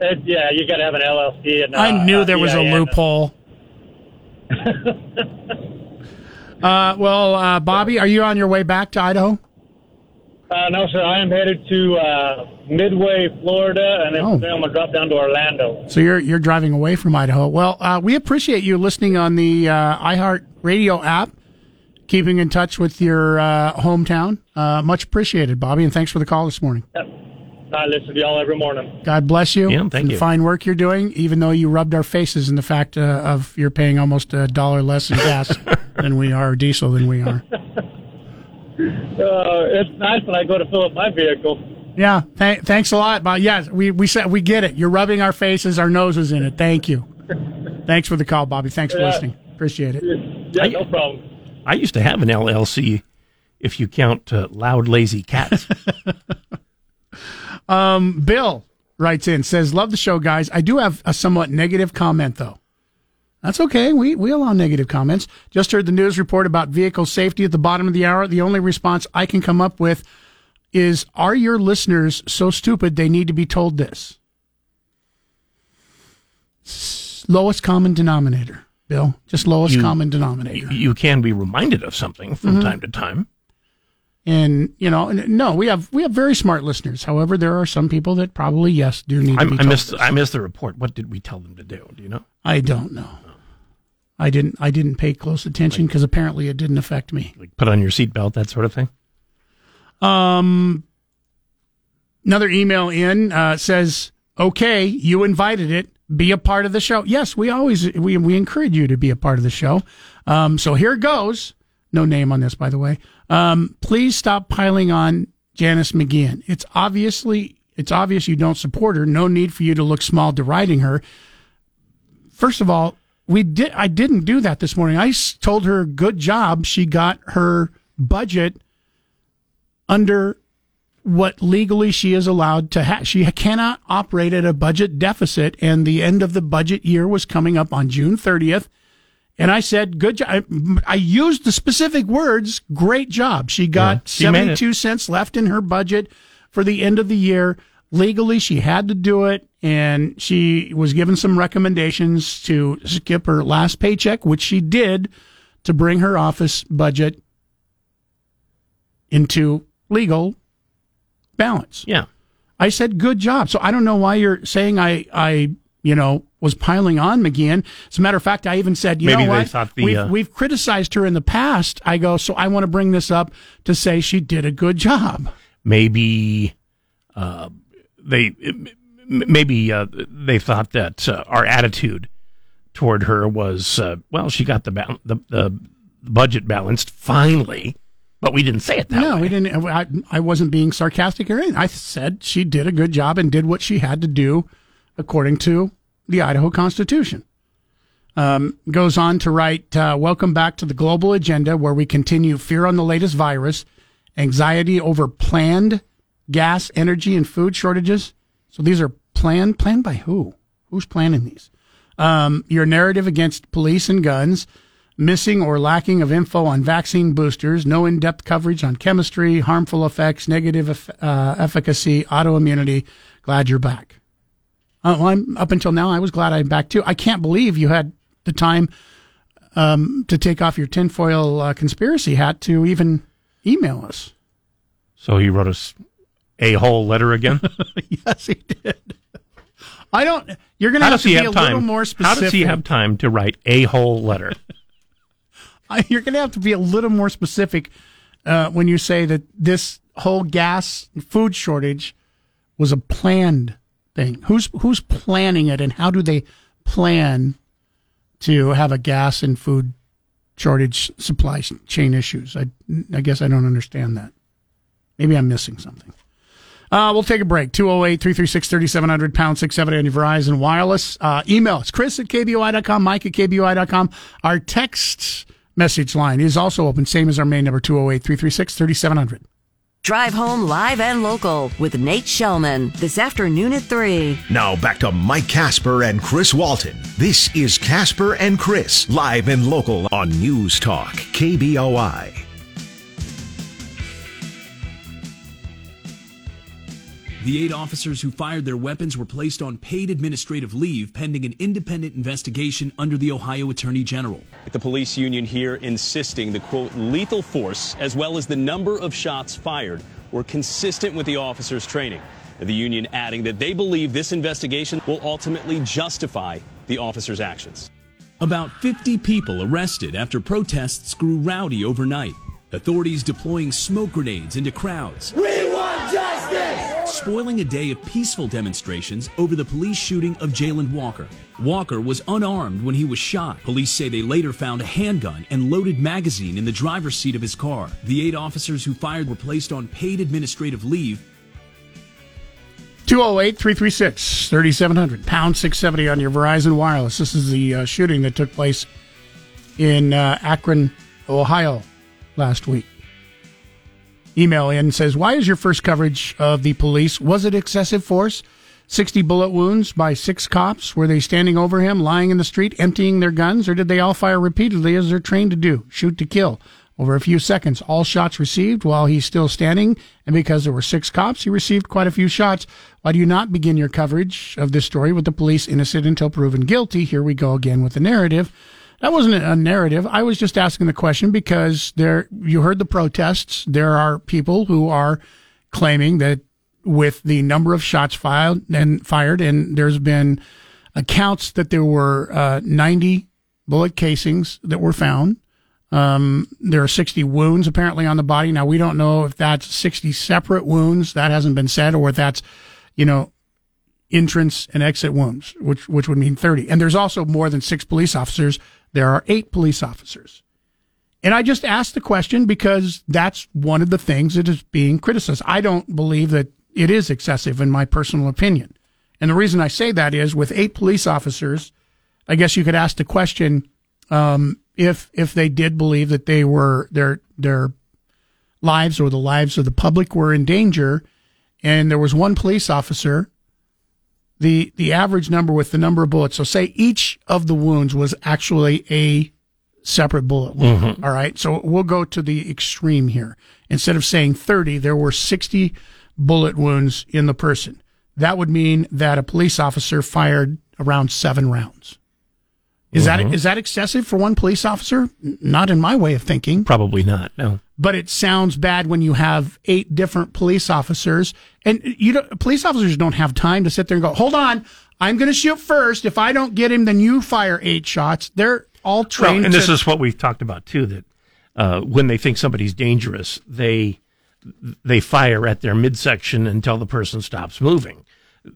It, yeah, you got to have an LLC. And, uh, I knew there was a EIN. loophole. [laughs] Uh, well, uh, Bobby, are you on your way back to Idaho? Uh, no, sir. I am headed to uh, Midway, Florida, and then Oh. I'm going to drop down to Orlando. So you're you're driving away from Idaho. Well, uh, we appreciate you listening on the uh, iHeart Radio app, keeping in touch with your uh, hometown. Uh, much appreciated, Bobby, and thanks for the call this morning. I listen to y'all every morning. God bless you. Yeah, thank for the you. Fine work you're doing, even though you rubbed our faces in the fact uh, of you're paying almost a dollar less in gas [laughs] than we are, diesel than we are. [laughs] Uh, it's nice when I go to fill up my vehicle. Yeah, th- thanks a lot, Bob. Yes, we we said we get it. You're rubbing our faces, our noses in it. Thank you. [laughs] Thanks for the call, Bobby. Thanks for listening. Appreciate it. Yeah, no problem. I used to have an LLC, if you count uh, loud, lazy cats. Um, Bill writes in says, "Love the show, guys. I do have a somewhat negative comment though. That's okay. We we allow negative comments. Just heard the news report about vehicle safety at the bottom of the hour. The only response I can come up with is, "Are your listeners so stupid they need to be told this?" Lowest common denominator, Bill. Just lowest You- common denominator. you can be reminded of something from Mhm. time to time. And you know, no, we have we have very smart listeners. However, there are some people that probably yes do need I, to be I missed. this. I missed the report. What did we tell them to do? Do you know? I don't know. I didn't. I didn't pay close attention because apparently it didn't affect me. Like put on your seatbelt, that sort of thing. Um, another email in uh, says, "Okay, you invited it. Be a part of the show." Yes, we always we we encourage you to be a part of the show. Um, so here goes. No name on this, by the way. Um, please stop piling on Janice McGeachin. It's obviously it's obvious you don't support her. No need for you to look small deriding her. First of all, we did. I didn't do that this morning. I told her, "Good job. She got her budget under what legally she is allowed to have. She cannot operate at a budget deficit, and the end of the budget year was coming up on June 30th. And I said, good job. I, I used the specific words, great job. She got Yeah, she 72 cents left in her budget for the end of the year. Legally, she had to do it, and she was given some recommendations to skip her last paycheck, which she did to bring her office budget into legal balance. Yeah. I said good job. So I don't know why you're saying I I you know was piling on McGeachin. As a matter of fact, I even said you Maybe know what the, we've uh, we've criticized her in the past. I go so I want to bring this up to say she did a good job. Maybe uh, they maybe uh, they thought that uh, our attitude toward her was uh, well, she got the, bal- the the budget balanced finally, but we didn't say it that no, way. we didn't. I, I wasn't being sarcastic or anything. I said she did a good job and did what she had to do according to the Idaho Constitution. Um, goes on to write, uh, Welcome back to the global agenda where we continue fear on the latest virus, anxiety over planned gas, energy, and food shortages. So these are planned. Planned by who? Who's planning these? Um, your narrative against police and guns, missing or lacking of info on vaccine boosters, no in depth coverage on chemistry, harmful effects, negative uh, efficacy, autoimmunity. Glad you're back. Uh, well, I'm, up until now, I was glad I'm back too. I can't believe you had the time um, to take off your tinfoil uh, conspiracy hat to even email us. So he wrote us a whole letter again. [laughs] yes, he did. I don't. You're going to have to be have a time? little more specific. How does he have time to write a whole letter? [laughs] I- You're going to have to be a little more specific uh, when you say that this whole gas food shortage was a planned thing. Who's who's planning it, and how do they plan to have a gas and food shortage supply chain issues? I I guess I don't understand that. Maybe I'm missing something. Uh, we'll take a break. 208 336 3700 pound 670 on your Verizon Wireless. Uh, email us, Chris at KBOI.com, Mike at KBOI.com. Our text message line is also open, same as our main number, 208 336 3700. Drive home live and local with Nate Shelman this afternoon at 3. Now back to Mike Casper and Chris Walton. This is Casper and Chris, live and local on News Talk, KBOI. The eight officers who fired their weapons were placed on paid administrative leave pending an independent investigation under the Ohio Attorney General. The police union here insisting the quote lethal force as well as the number of shots fired were consistent with the officers' training. The union adding that they believe this investigation will ultimately justify the officers' actions. About 50 people arrested after protests grew rowdy overnight. Authorities deploying smoke grenades into crowds. We want justice! Spoiling a day of peaceful demonstrations over the police shooting of Jayland Walker. Walker was unarmed when he was shot. Police say they later found a handgun and loaded magazine in the driver's seat of his car. The eight officers who fired were placed on paid administrative leave 208 336 3700, pound 670 on your Verizon Wireless. This is the uh, shooting that took place in uh, Akron, Ohio last week. Email in says, Why is your first coverage of the police? Was it excessive force? 60 bullet wounds by six cops? Were they standing over him, lying in the street, emptying their guns, or did they all fire repeatedly as they're trained to do? Shoot to kill. Over a few seconds, all shots received while he's still standing, and because there were six cops, he received quite a few shots. Why do you not begin your coverage of this story with the police innocent until proven guilty? Here we go again with the narrative. That wasn't a narrative. I was just asking the question because there, you heard the protests. There are people who are claiming that with the number of shots filed and fired, and there's been accounts that there were uh, 90 bullet casings that were found. Um, there are 60 wounds apparently on the body. Now we don't know if that's 60 separate wounds. That hasn't been said, or if that's, you know, entrance and exit wounds, which which would mean 30. And there's also more than six police officers. There are eight police officers. And I just asked the question because that's one of the things that is being criticized. I don't believe that it is excessive, in my personal opinion. And the reason I say that is with eight police officers, I guess you could ask the question um, if if they did believe that they were their their lives or the lives of the public were in danger, and there was one police officer, the the average number with the number of bullets. So say each of the wounds was actually a separate bullet wound. Mhm. All right, so we'll go to the extreme here. Instead of saying thirty, there were sixty bullet wounds in the person. That would mean that a police officer fired around seven rounds. Is Mhm. that is that excessive for one police officer? Not in my way of thinking. Probably not. No. But it sounds bad when you have eight different police officers, and you don't, police officers don't have time to sit there and go, "Hold on, I'm going to shoot first. If I don't get him, then you fire eight shots." They're all Well, trained. and this to- is what we've talked about too. That uh, when they think somebody's dangerous, they they fire at their midsection until the person stops moving.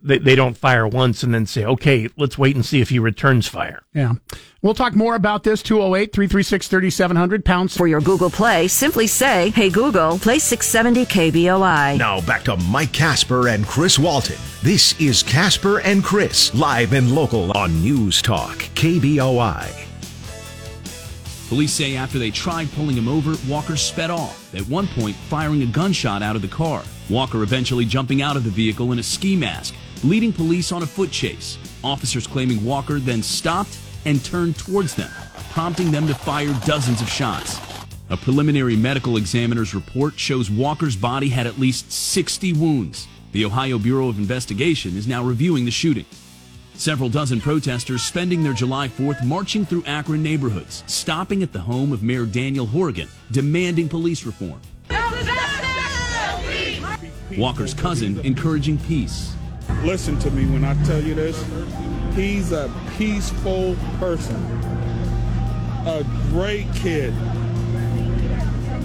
They they don't fire once and then say, "Okay, let's wait and see if he returns fire." Yeah. We'll talk more about this 208 336 3700 pounds. For your Google Play, simply say, Hey Google, play 670 KBOI. Now back to Mike Casper and Chris Walton. This is Casper and Chris, live and local on News Talk, KBOI. Police say after they tried pulling him over, Walker sped off, at one point firing a gunshot out of the car. Walker eventually jumping out of the vehicle in a ski mask, leading police on a foot chase. Officers claiming Walker then stopped and turned towards them, prompting them to fire dozens of shots. A preliminary medical examiner's report shows Walker's body had at least 60 wounds. The Ohio Bureau of Investigation is now reviewing the shooting. Several dozen protesters spending their July 4th marching through Akron neighborhoods, stopping at the home of Mayor Daniel Horrigan, demanding police reform. Walker's cousin encouraging peace. Listen to me when I tell you this. He's a peaceful person, a great kid.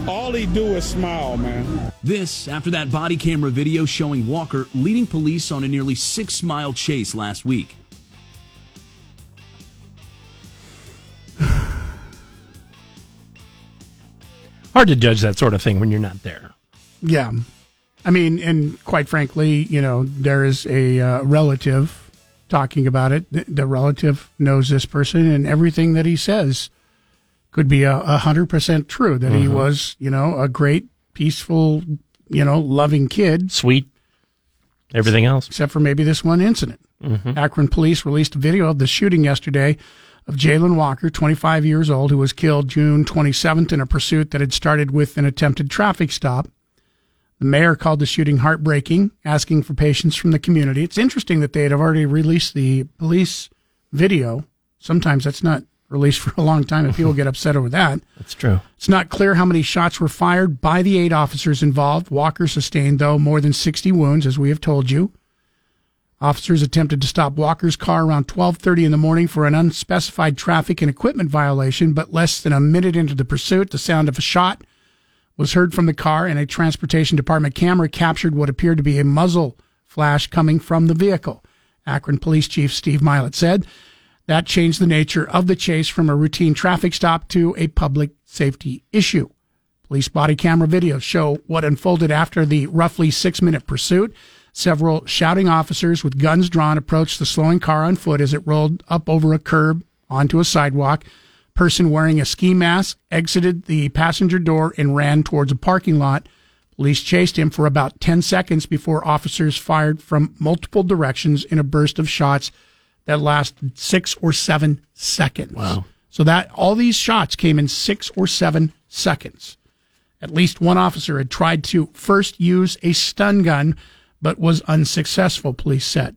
All he do is smile, man. This after that body camera video showing Walker leading police on a nearly six mile chase last week. Hard to judge that sort of thing when you're not there. Yeah. I mean, and quite frankly, you know, there is a uh, relative talking about it. The, the relative knows this person, and everything that he says could be a hundred percent true. That he Mhm. was, you know, a great, peaceful, you know, loving kid, sweet. Everything else, except for maybe this one incident. Mhm. Akron police released a video of the shooting yesterday of Jayland Walker, 25 years old, who was killed June 27th in a pursuit that had started with an attempted traffic stop. The mayor called the shooting heartbreaking, asking for patience from the community. It's interesting that they had already released the police video. Sometimes that's not released [laughs] for a long time and people get upset over that. That's true. It's not clear how many shots were fired by the eight officers involved. Walker sustained, though, more than 60 wounds, as we have told you. Officers attempted to stop Walker's car around 12:30 in the morning for an unspecified traffic and equipment violation, but less than a minute into the pursuit, the sound of a shot was heard from the car, and a transportation department camera captured what appeared to be a muzzle flash coming from the vehicle. Akron Police Chief Steve Mylett said that changed the nature of the chase from a routine traffic stop to a public safety issue. Police body camera videos show what unfolded after the roughly six minute pursuit. Several shouting officers with guns drawn approached the slowing car on foot as it rolled up over a curb onto a sidewalk. Person wearing a ski mask exited the passenger door and ran towards a parking lot. Police chased him for about 10 seconds before officers fired from multiple directions in a burst of shots that lasted six or seven seconds. Wow. So that all these shots came in six or seven seconds. At least one officer had tried to first use a stun gun, but was unsuccessful, police said.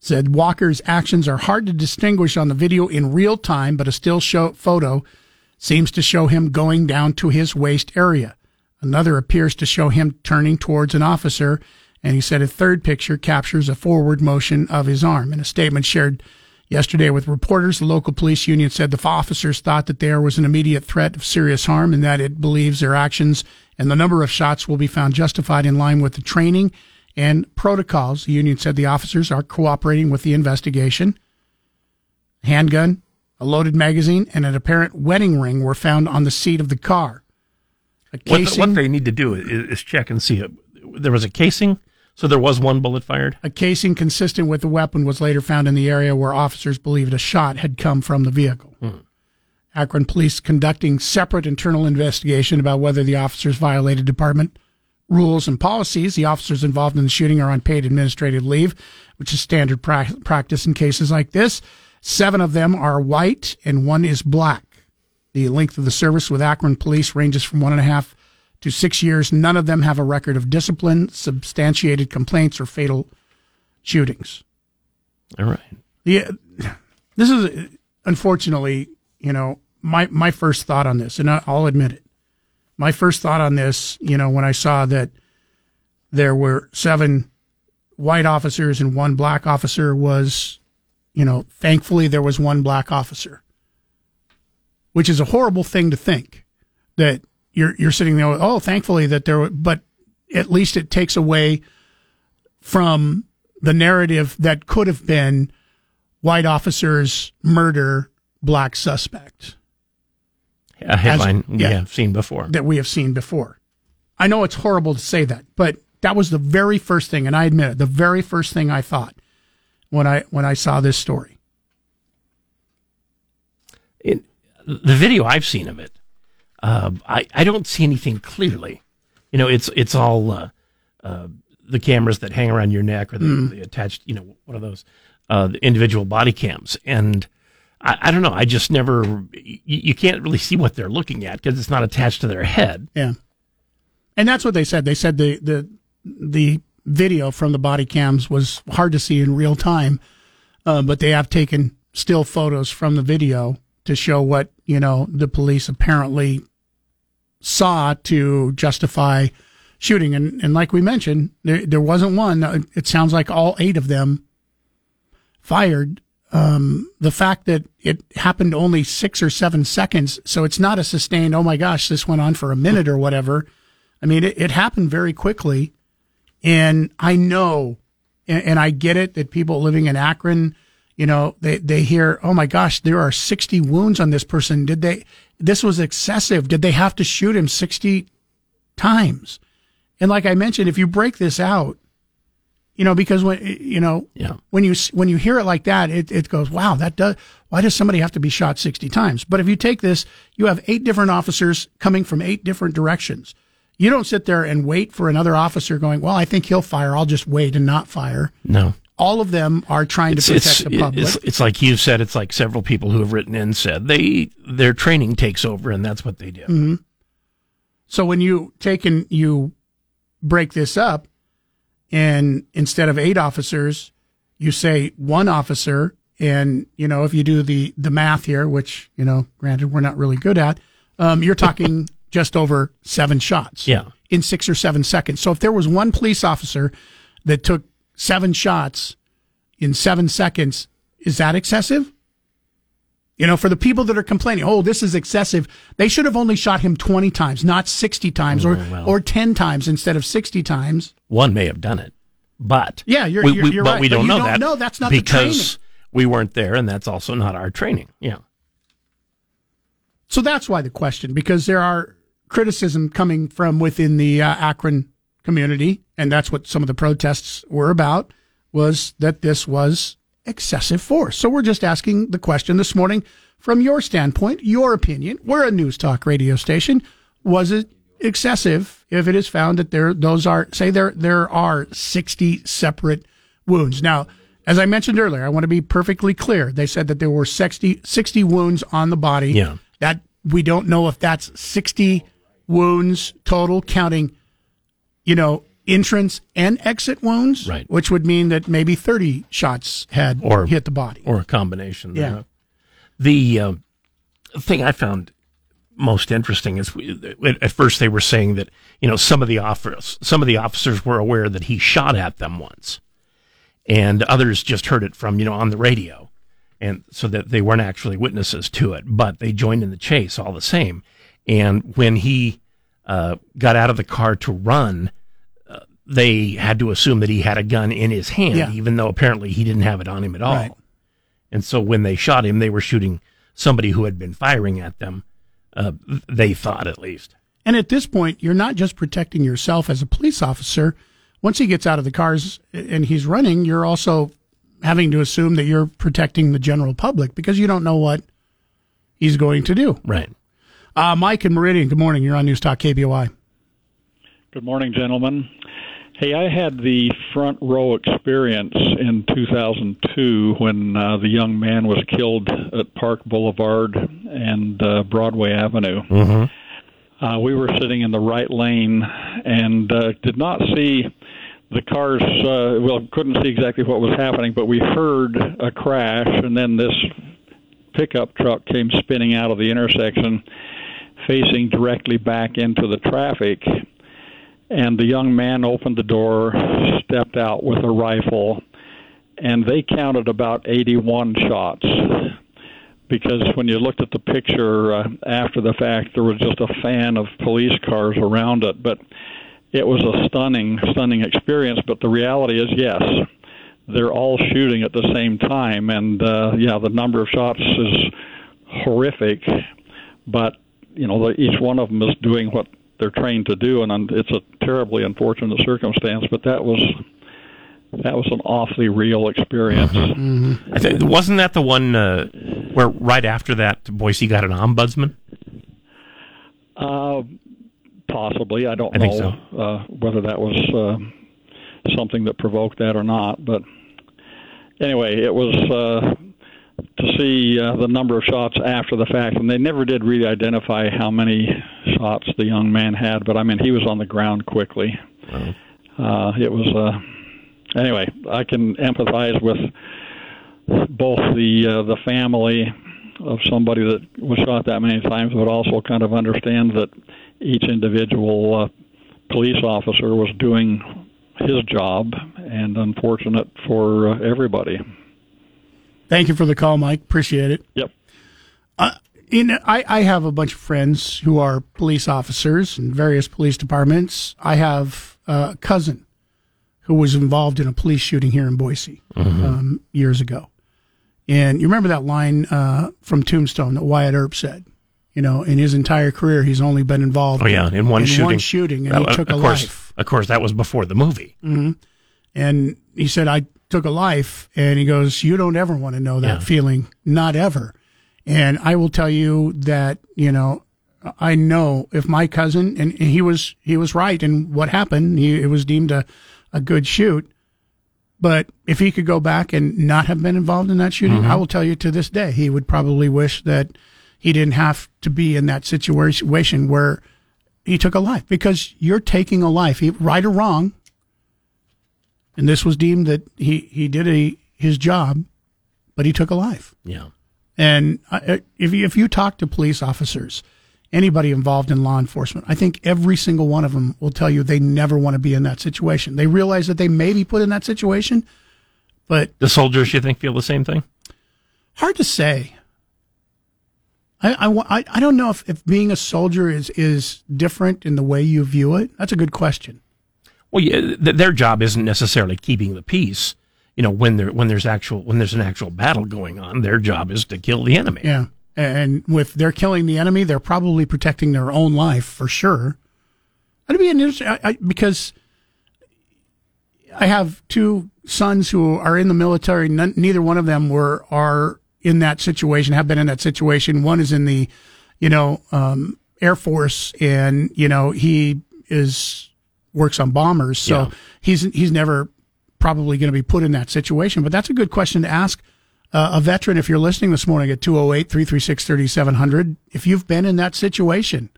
Said Walker's actions are hard to distinguish on the video in real time, but a still show photo seems to show him going down to his waist area. Another appears to show him turning towards an officer, and he said a third picture captures a forward motion of his arm. In a statement shared yesterday with reporters, the local police union said the officers thought that there was an immediate threat of serious harm and that it believes their actions and the number of shots will be found justified in line with the training and protocols. The union said the officers are cooperating with the investigation. Handgun, a loaded magazine, and an apparent wedding ring were found on the seat of the car. A What, the- casing, what they need to do is, is check and see. It. There was a casing, so there was one bullet fired. a casing consistent with the weapon was later found in the area where officers believed a shot had come from the vehicle. Akron police conducting separate internal investigation about whether the officers violated department rules and policies. The officers involved in the shooting are on paid administrative leave, which is standard pra- practice in cases like this. Seven of them are white and one is black. The length of the service with Akron police ranges from one and a half to six years. None of them have a record of discipline, substantiated complaints, or fatal shootings. All right. Yeah, this is unfortunately, you know, my my first thought on this, and I'll admit it. My first thought on this, you know, when I saw that there were seven white officers and one black officer was, you know, thankfully there was one black officer, which is a horrible thing to think that you're you're sitting there. Oh, thankfully that there, were, but at least it takes away from the narrative that could have been white officers murder black suspect A headline As- we have seen before. that we have seen before. I know it's horrible to say that, but that was the very first thing, and I admit it, the very first thing I thought when I when I saw this story. in the video I've seen of it, uh, I I don't see anything clearly. You know, it's it's all uh, uh, the cameras that hang around your neck or the, Mm. the attached. You know, one of those uh, the individual body cams, and I, I don't know. I just never. You, you can't really see what they're looking at because it's not attached to their head. Yeah, and that's what they said. They said the the the video from the body cams was hard to see in real time, uh, but they have taken still photos from the video to show what you know the police apparently saw to justify shooting. And and like we mentioned, there there wasn't one. It sounds like all eight of them fired. Um, the fact that it happened only six or seven seconds, so it's not a sustained. Oh my gosh, this went on for a minute or whatever. I mean, it, it happened very quickly, and I know, and, and I get it that people living in Akron, you know, they they hear, oh my gosh, there are sixty wounds on this person. Did they? This was excessive. Did they have to shoot him sixty times? And like I mentioned, if you break this out, you know, because when you know, Yeah. when you when you hear it like that, it it goes, wow, that does. Why does somebody have to be shot sixty times? But if you take this, you have eight different officers coming from eight different directions. You don't sit there and wait for another officer going, well, I think he'll fire. I'll just wait and not fire. No. All of them are trying to protect the public. it's, it's like you've said. It's like several people who have written in said they their training takes over, and that's what they do. hmm So when you take and you break this up, and instead of eight officers, you say one officer, and you know if you do the the math here, which you know, granted we're not really good at, um, you're talking [laughs] just over seven shots. Yeah. in six or seven seconds. So if there was one police officer that took seven shots in seven seconds, is that excessive? You know, for the people that are complaining, oh, this is excessive, they should have only shot him 20 times, not 60 times or, Mm, well. or 10 times instead of 60 times. One may have done it, but Yeah, you're- we, you're- you're but right. we don't you know don't that. know. That's not the because we weren't there, and that's also not our training. Yeah. So that's why the question, because there are criticism coming from within the uh, Akron community, and that's what some of the protests were about, was that this was excessive force. So we're just asking the question this morning from your standpoint, your opinion. We're a news talk radio station. Was it excessive if it is found that there those are say there there are 60 separate wounds. Now, as I mentioned earlier, I want to be perfectly clear. They said that there were 60, 60 wounds on the body. Yeah. That we don't know if that's 60 wounds total counting you know entrance and exit wounds, Right. which would mean that maybe 30 shots had Or hit the body. or a combination. Yeah. thereof. The uh, thing I found most interesting is we, at first they were saying that you know some of the officers some of the officers were aware that he shot at them once, and others just heard it from you know on the radio, and so that they weren't actually witnesses to it, but they joined in the chase all the same. And when he uh, got out of the car to run, they had to assume that he had a gun in his hand, Yeah. even though apparently he didn't have it on him at all. Right. And so when they shot him, they were shooting somebody who had been firing at them. Uh, they thought, at least. And at this point, you're not just protecting yourself as a police officer. Once he gets out of the cars and he's running, you're also having to assume that you're protecting the general public because you don't know what he's going to do. Right. Uh, Mike and Meridian, good morning. You're on News Talk KBOI. Good morning, gentlemen. Hey, I had the front row experience in 2002 when uh, the young man was killed at Park Boulevard and uh, Broadway Avenue. Mm-hmm. Uh, we were sitting in the right lane and uh, did not see the cars. Uh, well, couldn't see exactly what was happening, but we heard a crash, and then this pickup truck came spinning out of the intersection, facing directly back into the traffic. And the young man opened the door, stepped out with a rifle, and they counted about 81 shots because when you looked at the picture uh, after the fact, there was just a fan of police cars around it. But it was a stunning, stunning experience. But the reality is, yes, they're all shooting at the same time, and uh, yeah, the number of shots is horrific. But you know, each one of them is doing what they're trained to do, and it's a terribly unfortunate circumstance. But that was that was an awfully real experience. [laughs] I think, wasn't that the one uh, where right after that Boise got an ombudsman? Uh, possibly. I don't I think know uh, whether that was uh, something that provoked that or not. But anyway, it was uh, to see uh, the number of shots after the fact, and they never did really identify how many shots the young man had. But I mean, he was on the ground quickly. Uh, it was. Uh, anyway, I can empathize with both the uh, the family of somebody that was shot that many times, but also kind of understand that each individual uh, police officer was doing his job, and unfortunate for uh, everybody. Thank you for the call, Mike. Appreciate it. Yep. Uh, in, I, I have a bunch of friends who are police officers in various police departments. I have a cousin who was involved in a police shooting here in Boise um, years ago. And you remember that line uh, from Tombstone that Wyatt Earp said? You know, in his entire career, he's only been involved Oh yeah, in one shooting. one shooting, and he took of a course, life. Of course, that was before the movie. hmm And he said, I took a life. And he goes, You don't ever want to know that Yeah. feeling. Not ever. And I will tell you that, you know, I know if my cousin, and he was, he was right in what happened. He, it was deemed a, a good shoot. But if he could go back and not have been involved in that shooting, Mhm. I will tell you to this day, he would probably wish that he didn't have to be in that situation where he took a life because you're taking a life, he, right or wrong. And this was deemed that he he did a his job, but he took a life. Yeah. And I- if you, if you talk to police officers, anybody involved in law enforcement, I think every single one of them will tell you they never want to be in that situation. They realize that they may be put in that situation, but The soldiers, you think, feel the same thing? hard to say. I, I, I, I don't know if, if being a soldier is, is different in the way you view it. That's a good question. Well, yeah, th- their job isn't necessarily keeping the peace. You know, when there when there's actual when there's an actual battle going on, their job is to kill the enemy. Yeah. And with they're killing the enemy, they're probably protecting their own life for sure. That'd be an interesting I, I, because I have two sons who are in the military. Neither one of them were are in that situation. Have been in that situation. One is in the, you know, um, Air Force, and you know he is works on bombers. So Yeah. he's he's never probably going to be put in that situation. But that's a good question to ask uh, a veteran if you're listening this morning at 208 336 3700. If you've been in that situation,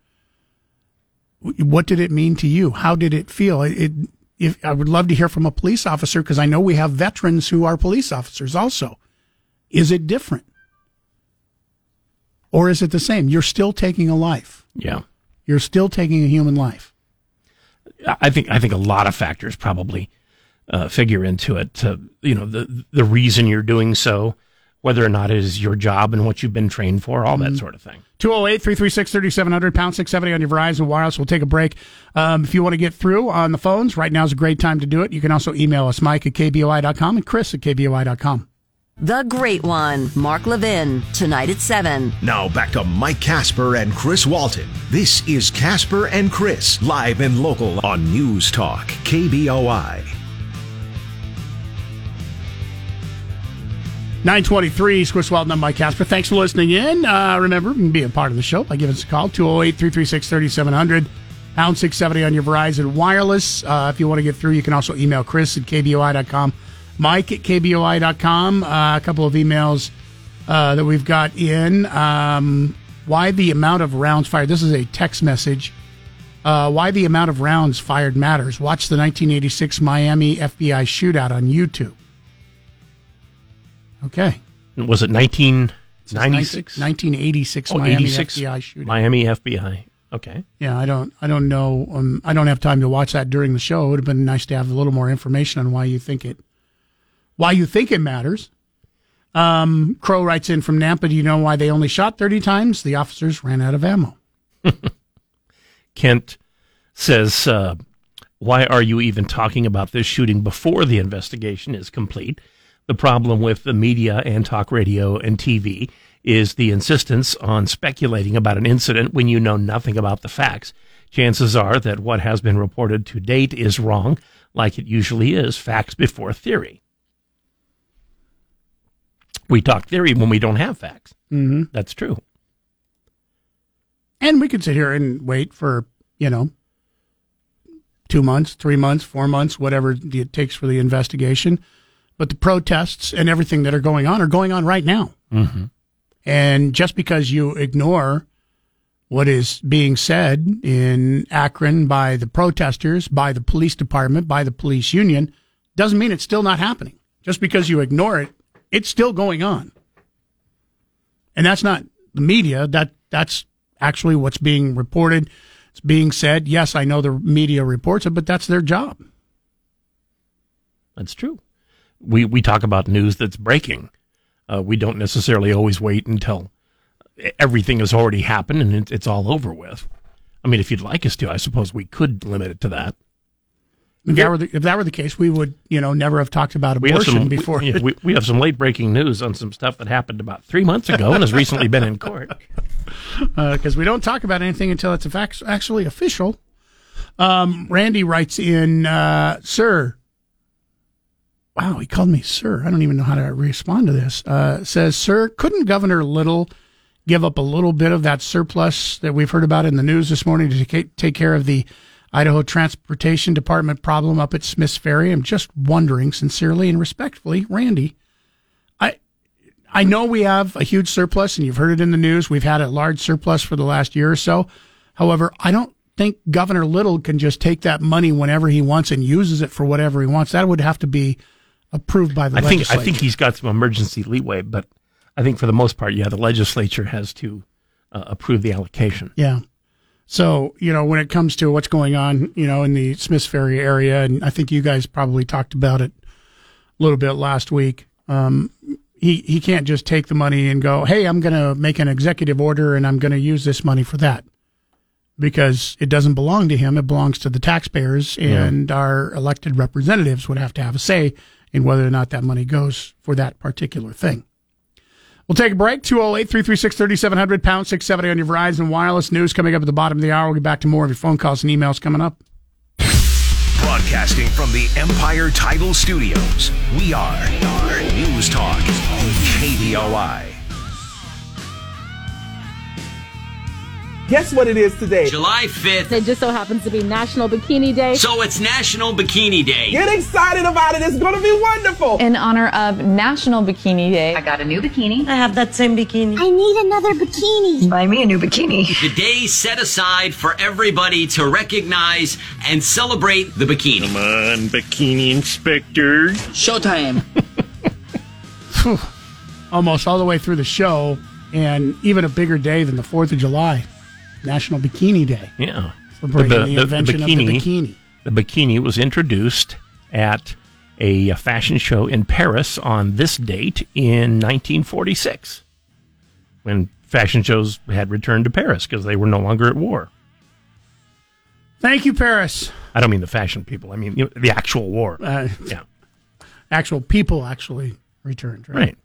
what did it mean to you? How did it feel? It, it if I would love to hear from a police officer because I know we have veterans who are police officers also. Is it different? Or is it the same? You're still taking a life. Yeah. You're still taking a human life. I think I think a lot of factors probably uh, figure into it. To, you know, the the reason you're doing so, whether or not it is your job and what you've been trained for, all that Mhm. sort of thing. 208 336 3700, pound 670 on your Verizon Wireless. We'll take a break. Um, if you want to get through on the phones, right now is a great time to do it. You can also email us, Mike at KBOI.com and Chris at KBOI.com. The Great One, Mark Levin, tonight at 7. Now back to Mike Casper and Chris Walton. This is Casper and Chris, live and local on News Talk, KBOI. 923, Chris Walton, I'm Mike Casper. Thanks for listening in. Uh, remember, you can be a part of the show by giving us a call, 208 336 3700, pound 670 on your Verizon Wireless. Uh, if you want to get through, you can also email Chris at KBOI.com, Mike at KBOI.com. Uh, a couple of emails uh, that we've got in. Um, why the amount of rounds fired? This is a text message. Uh, why the amount of rounds fired matters. Watch the 1986 Miami FBI shootout on YouTube. Okay. Was it 1996? 1986 Oh, Miami 86? FBI shootout. Miami FBI. Okay. Yeah, I don't, I don't know. Um, I don't have time to watch that during the show. It would have been nice to have a little more information on why you think it, why you think it matters. Um, Crow writes in from Nampa. Do you know why they only shot 30 times? The officers ran out of ammo. [laughs] Kent says, uh, Why are you even talking about this shooting before the investigation is complete? The problem with the media and talk radio and TV is the insistence on speculating about an incident when you know nothing about the facts. Chances are that what has been reported to date is wrong, like it usually is facts before theory. We talk theory when we don't have facts. Mm-hmm. That's true. And we could sit here and wait for, you know, two months, three months, four months, whatever it takes for the investigation. But the protests and everything that are going on are going on right now. Mm-hmm. And just because you ignore what is being said in Akron by the protesters, by the police department, by the police union, doesn't mean it's still not happening. Just because you ignore it, it's still going on. And that's not the media. That that's actually what's being reported. It's being said. Yes, I know the media reports it, but that's their job. That's true. We we talk about news that's breaking. Uh, we don't necessarily always wait until everything has already happened and it's all over with. I mean, if you'd like us to, I suppose we could limit it to that. If that were the, if that were the case, we would you know never have talked about We abortion some before. We, yeah, we, we have some late breaking news on some stuff that happened about three months ago and has recently been in court. [laughs] because we don't talk about anything until it's fact- actually official. Um, Randy writes in, uh, Sir. Wow, he called me Sir. I don't even know how to respond to this. Uh, says, Sir, couldn't Governor Little give up a little bit of that surplus that we've heard about in the news this morning to take care of the Idaho Transportation Department problem up at Smith's Ferry? I'm just wondering, sincerely and respectfully, Randy. I I know we have a huge surplus, and you've heard it in the news. We've had a large surplus for the last year or so. However, I don't think Governor Little can just take that money whenever he wants and uses it for whatever he wants. That would have to be approved by the I think. I think he's got some emergency leeway, but I think for the most part, yeah, the legislature has to uh, approve the allocation. Yeah. So, you know, when it comes to what's going on, you know, in the Smiths Ferry area, and I think you guys probably talked about it a little bit last week. Um, he, he can't just take the money and go, hey, I'm going to make an executive order and I'm going to use this money for that because it doesn't belong to him. It belongs to the taxpayers, Yeah. and our elected representatives would have to have a say in whether or not that money goes for that particular thing. We'll take a break. 208 336 3700, pound 670 on your Verizon Wireless News coming up at the bottom of the hour. We'll get back to more of your phone calls and emails coming up. Broadcasting from the Empire Title Studios, we are News Talk, KBOI. Guess what it is today? July 5th. It just so happens to be National Bikini Day. So it's National Bikini Day. Get excited about it. It's going to be wonderful. In honor of National Bikini Day. I got a new bikini. I have that same bikini. I need another bikini. Buy me a new bikini. The day set aside for everybody to recognize and celebrate the bikini. Come on, bikini inspector. Showtime. Almost all the way through the show, and even a bigger day than the 4th of July, National Bikini Day. Yeah. Celebrating the, invention of the bikini. The bikini was introduced at a fashion show in Paris on this date in 1946, when fashion shows had returned to Paris because they were no longer at war. Thank you, Paris. I don't mean the fashion people. I mean you know, the actual war. Uh, yeah. [laughs] Actual people actually returned, right? Right.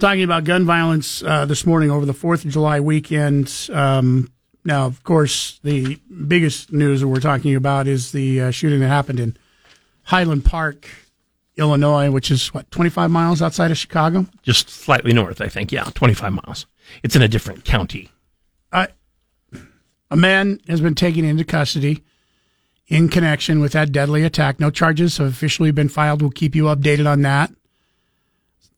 Talking about gun violence uh, this morning over the 4th of July weekend. Um, now, of course, the biggest news that we're talking about is the uh, shooting that happened in Highland Park, Illinois, which is what, 25 miles outside of Chicago? Just slightly north, I think. Yeah, 25 miles. It's in a different county. Uh, a man has been taken into custody in connection with that deadly attack. No charges have officially been filed. We'll keep you updated on that.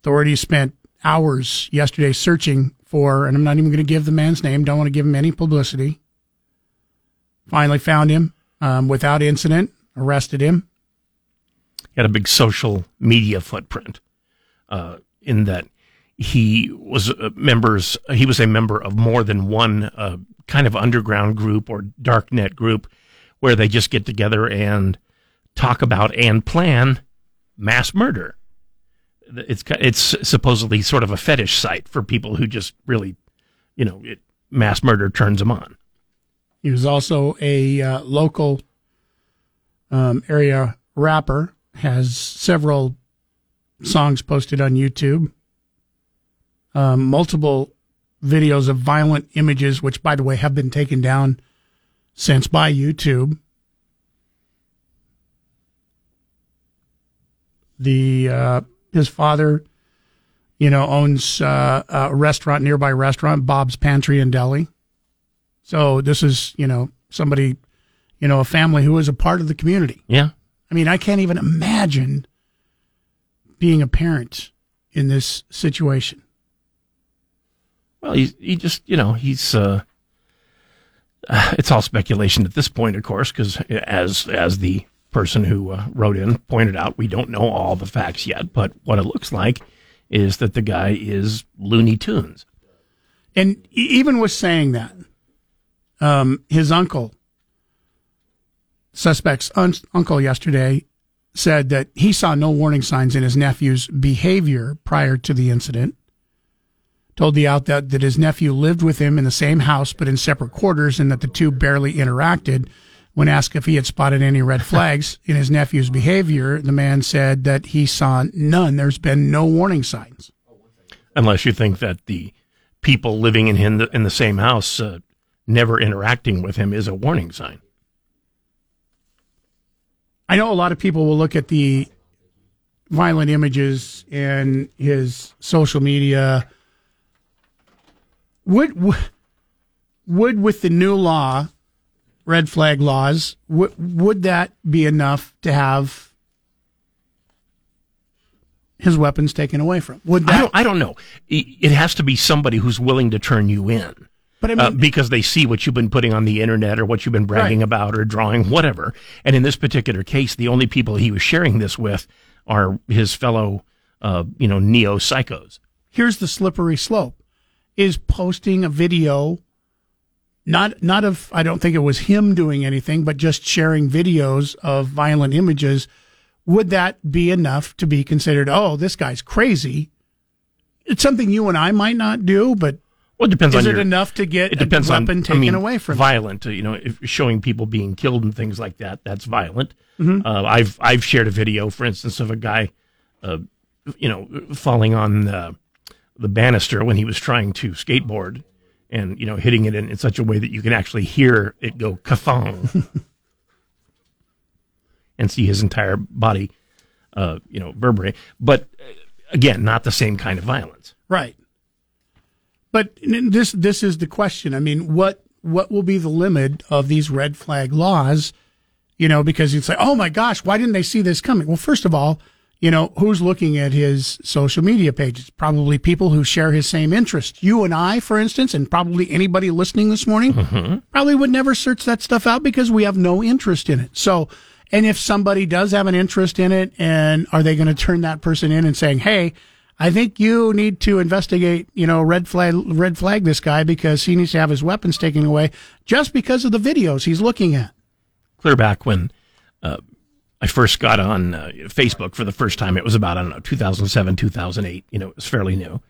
Authorities spent hours yesterday searching for, and I'm not even going to give the man's name, don't want to give him any publicity. Finally found him um, without incident, arrested him. He had a big social media footprint uh, in that he was members. He was a member of more than one uh, kind of underground group or darknet group where they just get together and talk about and plan mass murder. It's it's supposedly sort of a fetish site for people who just really, you know, it, mass murder turns them on. He was also a uh, local um, area rapper, has several songs posted on YouTube, um, multiple videos of violent images, which, by the way, have been taken down since by YouTube. The uh, his father, you know, owns uh, a restaurant, nearby restaurant, Bob's Pantry and Deli. So this is, you know, somebody, you know, a family who is a part of the community. Yeah. I mean, I can't even imagine being a parent in this situation. Well, he he just you know he's uh, uh, [sighs] it's all speculation at this point, of course, because as as the person who uh, wrote in pointed out, we don't know all the facts yet. But what it looks like is that the guy is Looney Tunes. And even with saying that, um, his uncle, suspect's un- uncle yesterday, said that he saw no warning signs in his nephew's behavior prior to the incident. Told the outlet that his nephew lived with him in the same house but in separate quarters and that the two barely interacted. When asked if he had spotted any red [laughs] flags in his nephew's behavior, the man said that he saw none. There's been no warning signs. Unless you think that the people living in him in the same house uh, never interacting with him is a warning sign. I know a lot of people will look at the violent images in his social media. Would would with the new law, red flag laws, would would that be enough to have his weapons taken away from? Would I that? don't, I don't know. It has to be somebody who's willing to turn you in. But I uh, because they see what you've been putting on the internet or what you've been bragging Right. about or drawing, whatever. And in this particular case, the only people he was sharing this with are his fellow, uh, you know, neo psychos. here's the slippery slope is posting a video not not of I don't think it was him doing anything but just sharing videos of violent images would that be enough to be considered oh this guy's crazy it's something you and I might not do but Well, it depends is on it your- enough to get It depends a on weapon I taken mean, away from violent. You know, if showing people being killed and things like that, that's violent. Mhm. Uh, I've I've shared a video, for instance, of a guy, uh, you know, falling on the, the banister when he was trying to skateboard, and you know, hitting it in, in such a way that you can actually hear it go kathong, [laughs] and see his entire body, uh, you know, vertebrae. But uh, again, not the same kind of violence. Right. But this this is the question. I mean, what what will be the limit of these red flag laws? You know, because you'd say, "Oh my gosh, why didn't they see this coming?" Well, first of all, you know, who's looking at his social media pages? Probably people who share his same interests. You and I, for instance, and probably anybody listening this morning, probably would never search that stuff out because we have no interest in it. So, and if somebody does have an interest in it, and are they going to turn that person in and saying, "Hey, I think you need to investigate, you know, red flag, red flag this guy because he needs to have his weapons taken away just because of the videos he's looking at." clear back when uh, I first got on uh, Facebook for the first time. It was about, I don't know, 2007, 2008. You know, it was fairly new.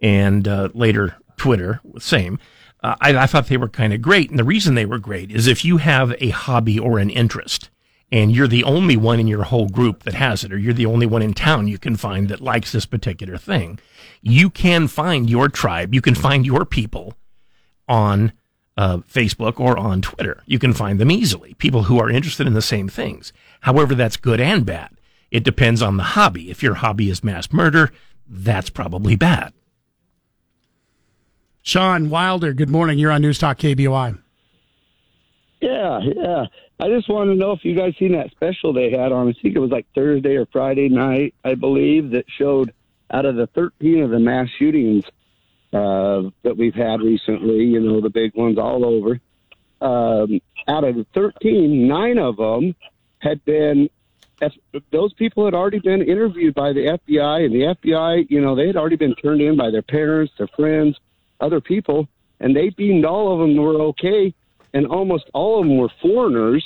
And uh, later, Twitter, same. Uh, I, I thought they were kind of great. And the reason they were great is if you have a hobby or an interest and you're the only one in your whole group that has it, or you're the only one in town you can find that likes this particular thing, you can find your tribe, you can find your people on uh, Facebook or on Twitter. You can find them easily. People who are interested in the same things. However, that's good and bad. It depends on the hobby. If your hobby is mass murder, that's probably bad. Sean Wilder, good morning. You're on News Talk KBOI. Yeah, yeah. I just want to know if you guys seen that special they had on. I think it was like Thursday or Friday night, I believe, that showed out of the 13 of the mass shootings uh, that we've had recently. You know, the big ones all over. Um, out of the 13, nine of them had been. Those people had already been interviewed by the FBI, and the FBI, you know, they had already been turned in by their parents, their friends, other people, and they deemed all of them were okay and almost all of them were foreigners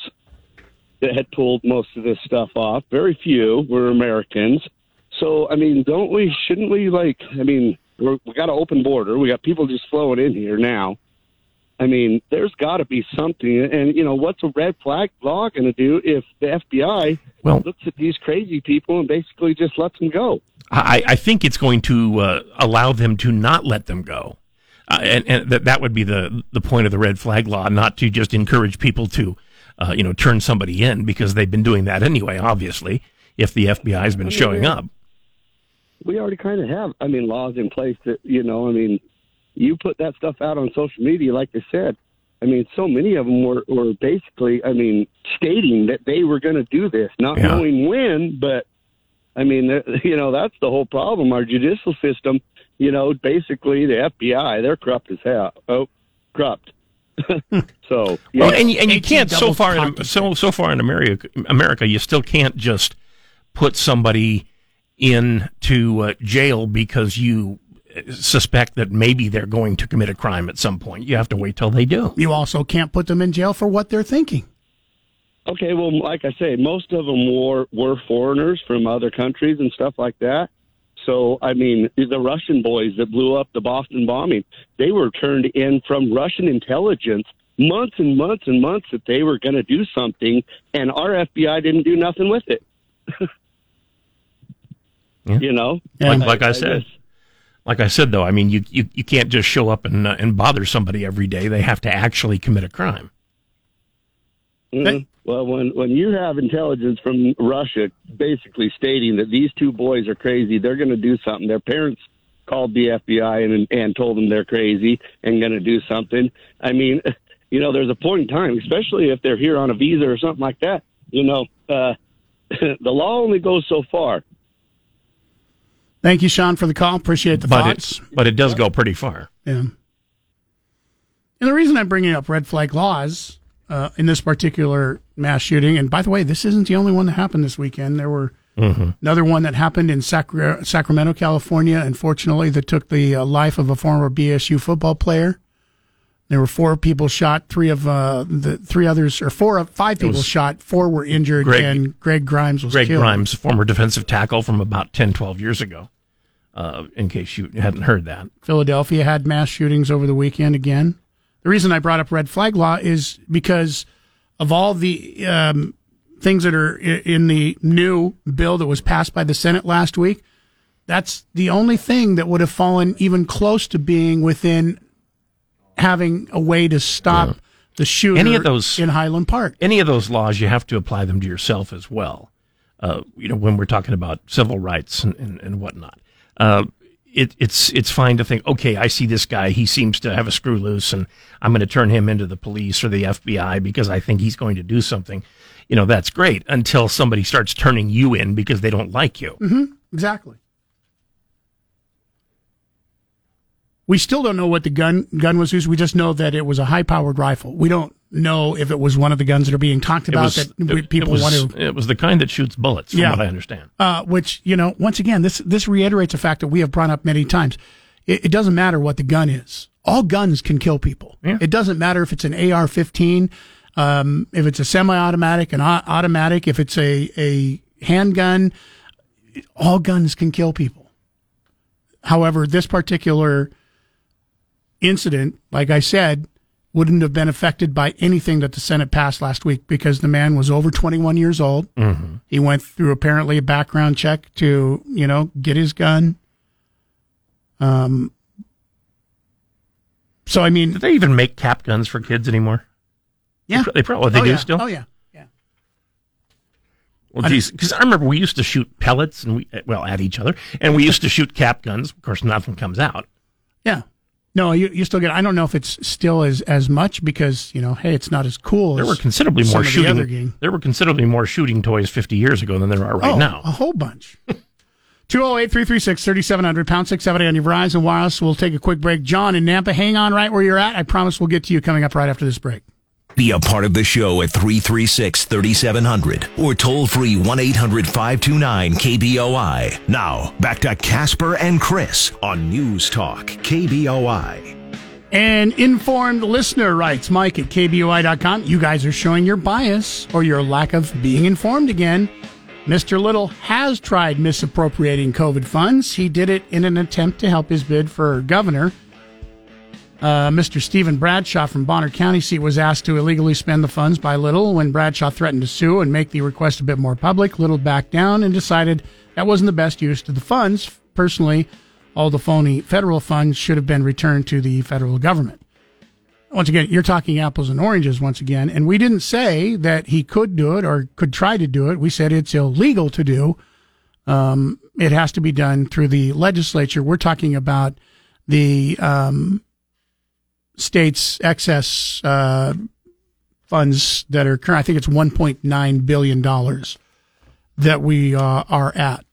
that had pulled most of this stuff off. Very few were Americans. So, I mean, don't we? Shouldn't we? Like, I mean, we're, we got an open border. We got people just flowing in here now. I mean, there's got to be something. And you know, what's a red flag law going to do if the FBI well, looks at these crazy people and basically just lets them go? I, I think it's going to uh, allow them to not let them go. Uh, and and that, that would be the, the point of the red flag law, not to just encourage people to, uh, you know, turn somebody in because they've been doing that anyway, obviously, if the FBI has been showing up. we already kind of have, I mean, laws in place that, you know, I mean, you put that stuff out on social media, like I said. I mean, so many of them were, were basically, I mean, stating that they were going to do this, not Yeah. knowing when, but I mean, [laughs] you know, that's the whole problem. Our judicial system, you know, basically the FBI, they're corrupt as hell. Oh, corrupt. [laughs] so, yeah. Well, and you, and you can't so far in, so so far in America, America, you still can't just put somebody into uh, jail because you suspect that maybe they're going to commit a crime at some point. You have to wait till they do. You also can't put them in jail for what they're thinking. Okay, well, like I say, most of them were were foreigners from other countries and stuff like that. So, I mean, the Russian boys that blew up the Boston bombing, they were turned in from Russian intelligence months and months and months that they were going to do something, and our FBI didn't do nothing with it. [laughs] You know, like, like I, said, just- like I said though, I mean, you you, you can't just show up and uh, and bother somebody every day. They have to actually commit a crime. Mhm. Well, when when you have intelligence from Russia basically stating that these two boys are crazy, they're going to do something. Their parents called the FBI and and told them they're crazy and going to do something. I mean, [laughs] you know, there's a point in time, especially if they're here on a visa or something like that. You know, uh, [laughs] the law only goes so far. Thank you, Sean, for the call. Appreciate the But thoughts. it but it does go pretty far. Yeah. And the reason I'm bringing up red flag laws uh, in this particular mass shooting, and by the way, this isn't the only one that happened this weekend. There were Mm-hmm. another one that happened in Sacra- Sacramento, California, unfortunately, that took the uh, life of a former BSU football player. There were four people shot, three of uh, the three others, or four of five people shot, four were injured, Greg- and Greg Grimes was Greg killed. Grimes, former defensive tackle from about 10, 12 years ago, uh, in case you hadn't heard that. Philadelphia had mass shootings over the weekend again. The reason I brought up red flag law is because of all the um, things that are in the new bill that was passed by the Senate last week. That's the only thing that would have fallen even close to being within having a way to stop the shooter Any of those in Highland Park. Any of those laws, you have to apply them to yourself as well. Uh, you know, when we're talking about civil rights and, and, and whatnot, uh, it, it's it's fine to think, okay, I see this guy, he seems to have a screw loose, and I'm going to turn him into the police or the FBI because I think he's going to do something. You know, that's great until somebody starts turning you in because they don't like you. hmm Exactly. We still don't know what the gun gun was used. We just know that it was a high powered rifle. We don't know if it was one of the guns that are being talked about was, that it- people it was, want to. It was the kind that shoots bullets, from Yeah. what I understand. Uh, which you know, once again, this this reiterates a fact that we have brought up many times. It, it doesn't matter what the gun is. All guns can kill people. It doesn't matter if it's an AR-15, um, if it's a semi-automatic, an au- automatic, if it's a a handgun. All guns can kill people. However, this particular incident, like I said, wouldn't have been affected by anything that the Senate passed last week because the man was over 21 years old. Mhm. He went through apparently a background check to, you know, get his gun. Um, so I mean, do they even make cap guns for kids anymore? Yeah, they probably they oh, do yeah. still. Oh yeah, Well, geez, because I remember we used to shoot pellets and we well at each other, and we used to shoot cap guns. Of course, nothing comes out. yeah. No, you, you still get. I don't know if it's still as as much because you know, hey, it's not as cool. There as were considerably more of the shooting. There were considerably more shooting toys 50 years ago than there are right oh, now. A whole bunch. [laughs] 208 336 3700, pound 670 on your Verizon Wireless. We'll take a quick break. John in Nampa, hang on right where you're at. I promise we'll get to you coming up right after this break. Be a part of the show at 336 3700 or toll free 1 800 529 KBOI. Now, back to Casper and Chris on News Talk KBOI. An informed listener writes, Mike at KBOI.com, you guys are showing your bias or your lack of being informed again. Mr. Little has tried misappropriating COVID funds. He did it in an attempt to help his bid for governor. Uh, Mr. Stephen Bradshaw from Bonner County seat was asked to illegally spend the funds by Little. When Bradshaw threatened to sue and make the request a bit more public, Little backed down and decided that wasn't the best use of the funds. Personally, all the phony federal funds should have been returned to the federal government. Once again, you're talking apples and oranges once again, and we didn't say that he could do it or could try to do it. We said it's illegal to do. Um, it has to be done through the legislature. We're talking about the um, state's excess uh, funds that are current. I think it's 1.9 billion dollars that we uh, are at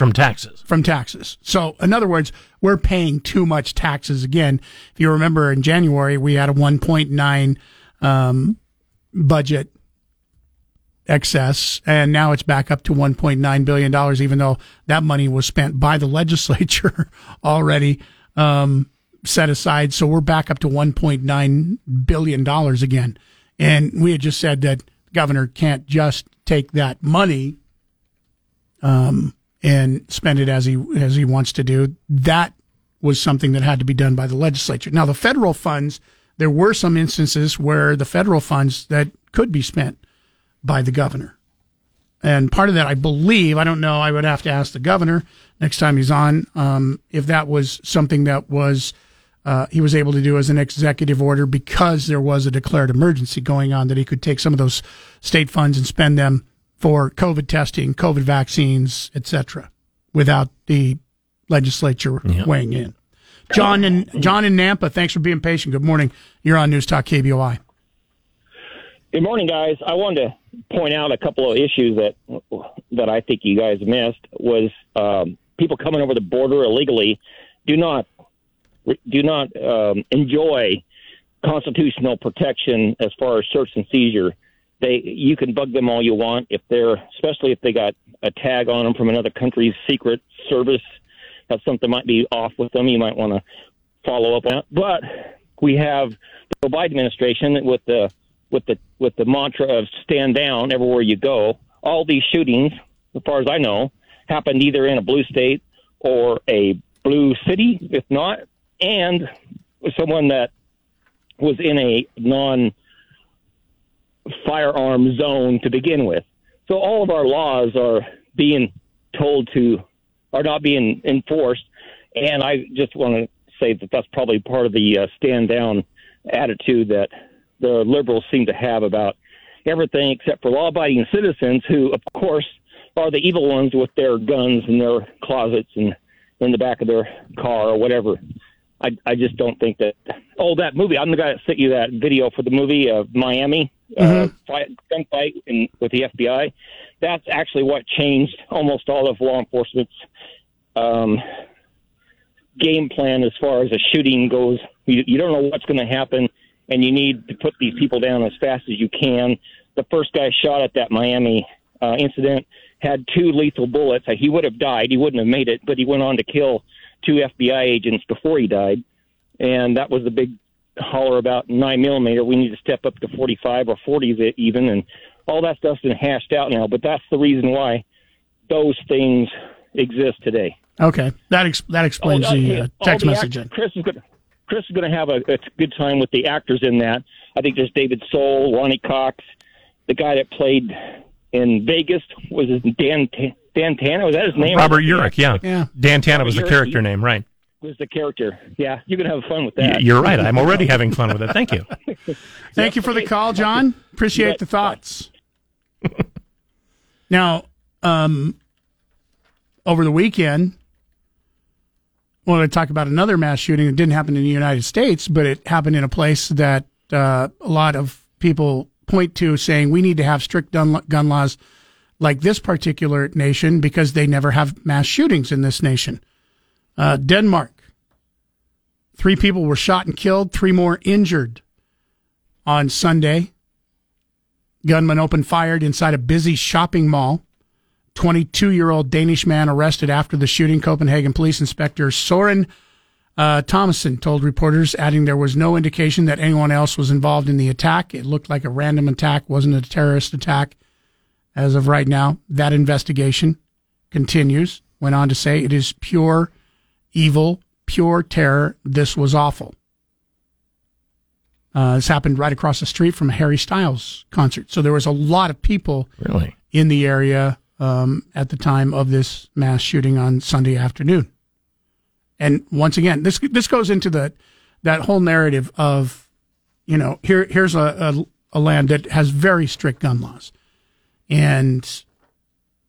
from taxes. From taxes. So, in other words, we're paying too much taxes again. If you remember, in January we had a 1.9 um, budget excess, and now it's back up to 1.9 billion dollars, even though that money was spent by the [laughs] legislature already. Um, set aside. So we're back up to 1.9 billion dollars again. And we had just said that governor can't just take that money um, and spend it as he as he wants to do. That was something that had to be done by the legislature. Now the federal funds, there were some instances where the federal funds that could be spent by the governor. And part of that, I believe, I don't know, I would have to ask the governor next time he's on, um, if that was something that was, uh, he was able to do as an executive order because there was a declared emergency going on that he could take some of those state funds and spend them for COVID testing, COVID vaccines, etc., without the legislature weighing in. John and John in Nampa, thanks for being patient. Good morning. You're on News Talk KBOI. Good morning, guys. I wanted to point out a couple of issues that that I think you guys missed was um, people coming over the border illegally do not do not um, enjoy constitutional protection as far as search and seizure. They you can bug them all you want if they're especially if they got a tag on them from another country's secret service. Have something might be off with them. You might want to follow up on it. But we have the Biden administration with the with the with the mantra of stand down everywhere you go. All these shootings, as far as I know, happened either in a blue state or a blue city, if not, and someone that was in a non firearm zone to begin with. So all of our laws are being told to are not being enforced, and I just want to say that that's probably part of the uh, stand down attitude that the liberals seem to have about everything except for law abiding citizens who, of course, are the evil ones with their guns in their closets and in the back of their car or whatever. I, I just don't think that. Oh, that movie! I'm the guy that sent you that video for the movie of Miami uh, fight, gunfight in, with the FBI. That's actually what changed almost all of law enforcement's um, game plan as far as a shooting goes. You, you don't know what's going to happen, and you need to put these people down as fast as you can. The first guy shot at that Miami uh, incident had two lethal bullets. He would have died. He wouldn't have made it, but he went on to kill two FBI agents before he died. And that was the big holler about nine millimeter. We need to step up to 45 or 40 even, and all that stuff's been hashed out now. But that's the reason why those things exist today. Okay, that ex- that explains Oh, the uh, text the message. act- Chris is going. Chris is going to have a, a good time with the actors in that. I think there's David Soul, Ronny Cox, the guy that played in Vegas was his Dan Ta- Dan Tana. Was that his name? Robert Urich, yeah. Yeah. Dan Tana was the Urich. character name, right. Was the character? Yeah, you're going to have fun with Y- that. You're right. I'm already having fun with it. Thank you. [laughs] Thank you for the call, John. Appreciate the thoughts. [laughs] now, um, over the weekend, I want to talk about another mass shooting that didn't happen in the United States, but it happened in a place that uh, a lot of people point to saying we need to have strict gun, gun laws like this particular nation because they never have mass shootings in this nation. Uh, Denmark. Three people were shot and killed, three more injured on Sunday. Gunman opened fire inside a busy shopping mall. 22 year old Danish man arrested after the shooting. Copenhagen Police Inspector Soren uh, Thomassen told reporters, adding there was no indication that anyone else was involved in the attack. It looked like a random attack, wasn't a terrorist attack. As of right now, that investigation continues. Went on to say it is pure evil, pure terror. This was awful. Uh, this happened right across the street from a Harry Styles concert. So there was a lot of people Really? in the area um, at the time of this mass shooting on Sunday afternoon. And once again, this this goes into the that whole narrative of, you know, here here's a, a, a land that has very strict gun laws, and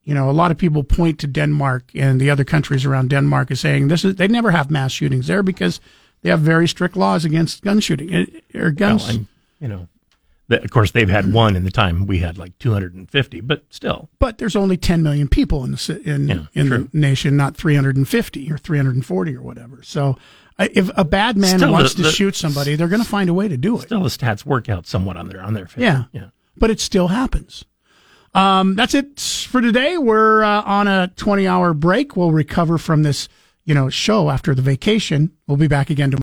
you know, a lot of people point to Denmark and the other countries around Denmark as saying this is they never have mass shootings there because they have very strict laws against gun shooting eh, or guns. Well, you know, the, of course, they've had one in the time we had like 250, but still. but there's only 10 million people in the in in the nation, not 350 or 340 or whatever. So, if a bad man Still, wants the- to the- shoot somebody, they're going to find a way to do it. Still, the stats work out somewhat on their on their favor. Yeah, yeah. but it still happens. Um, that's it for today. We're uh, on a 20 hour break. We'll recover from this, you know, show after the vacation. We'll be back again tomorrow.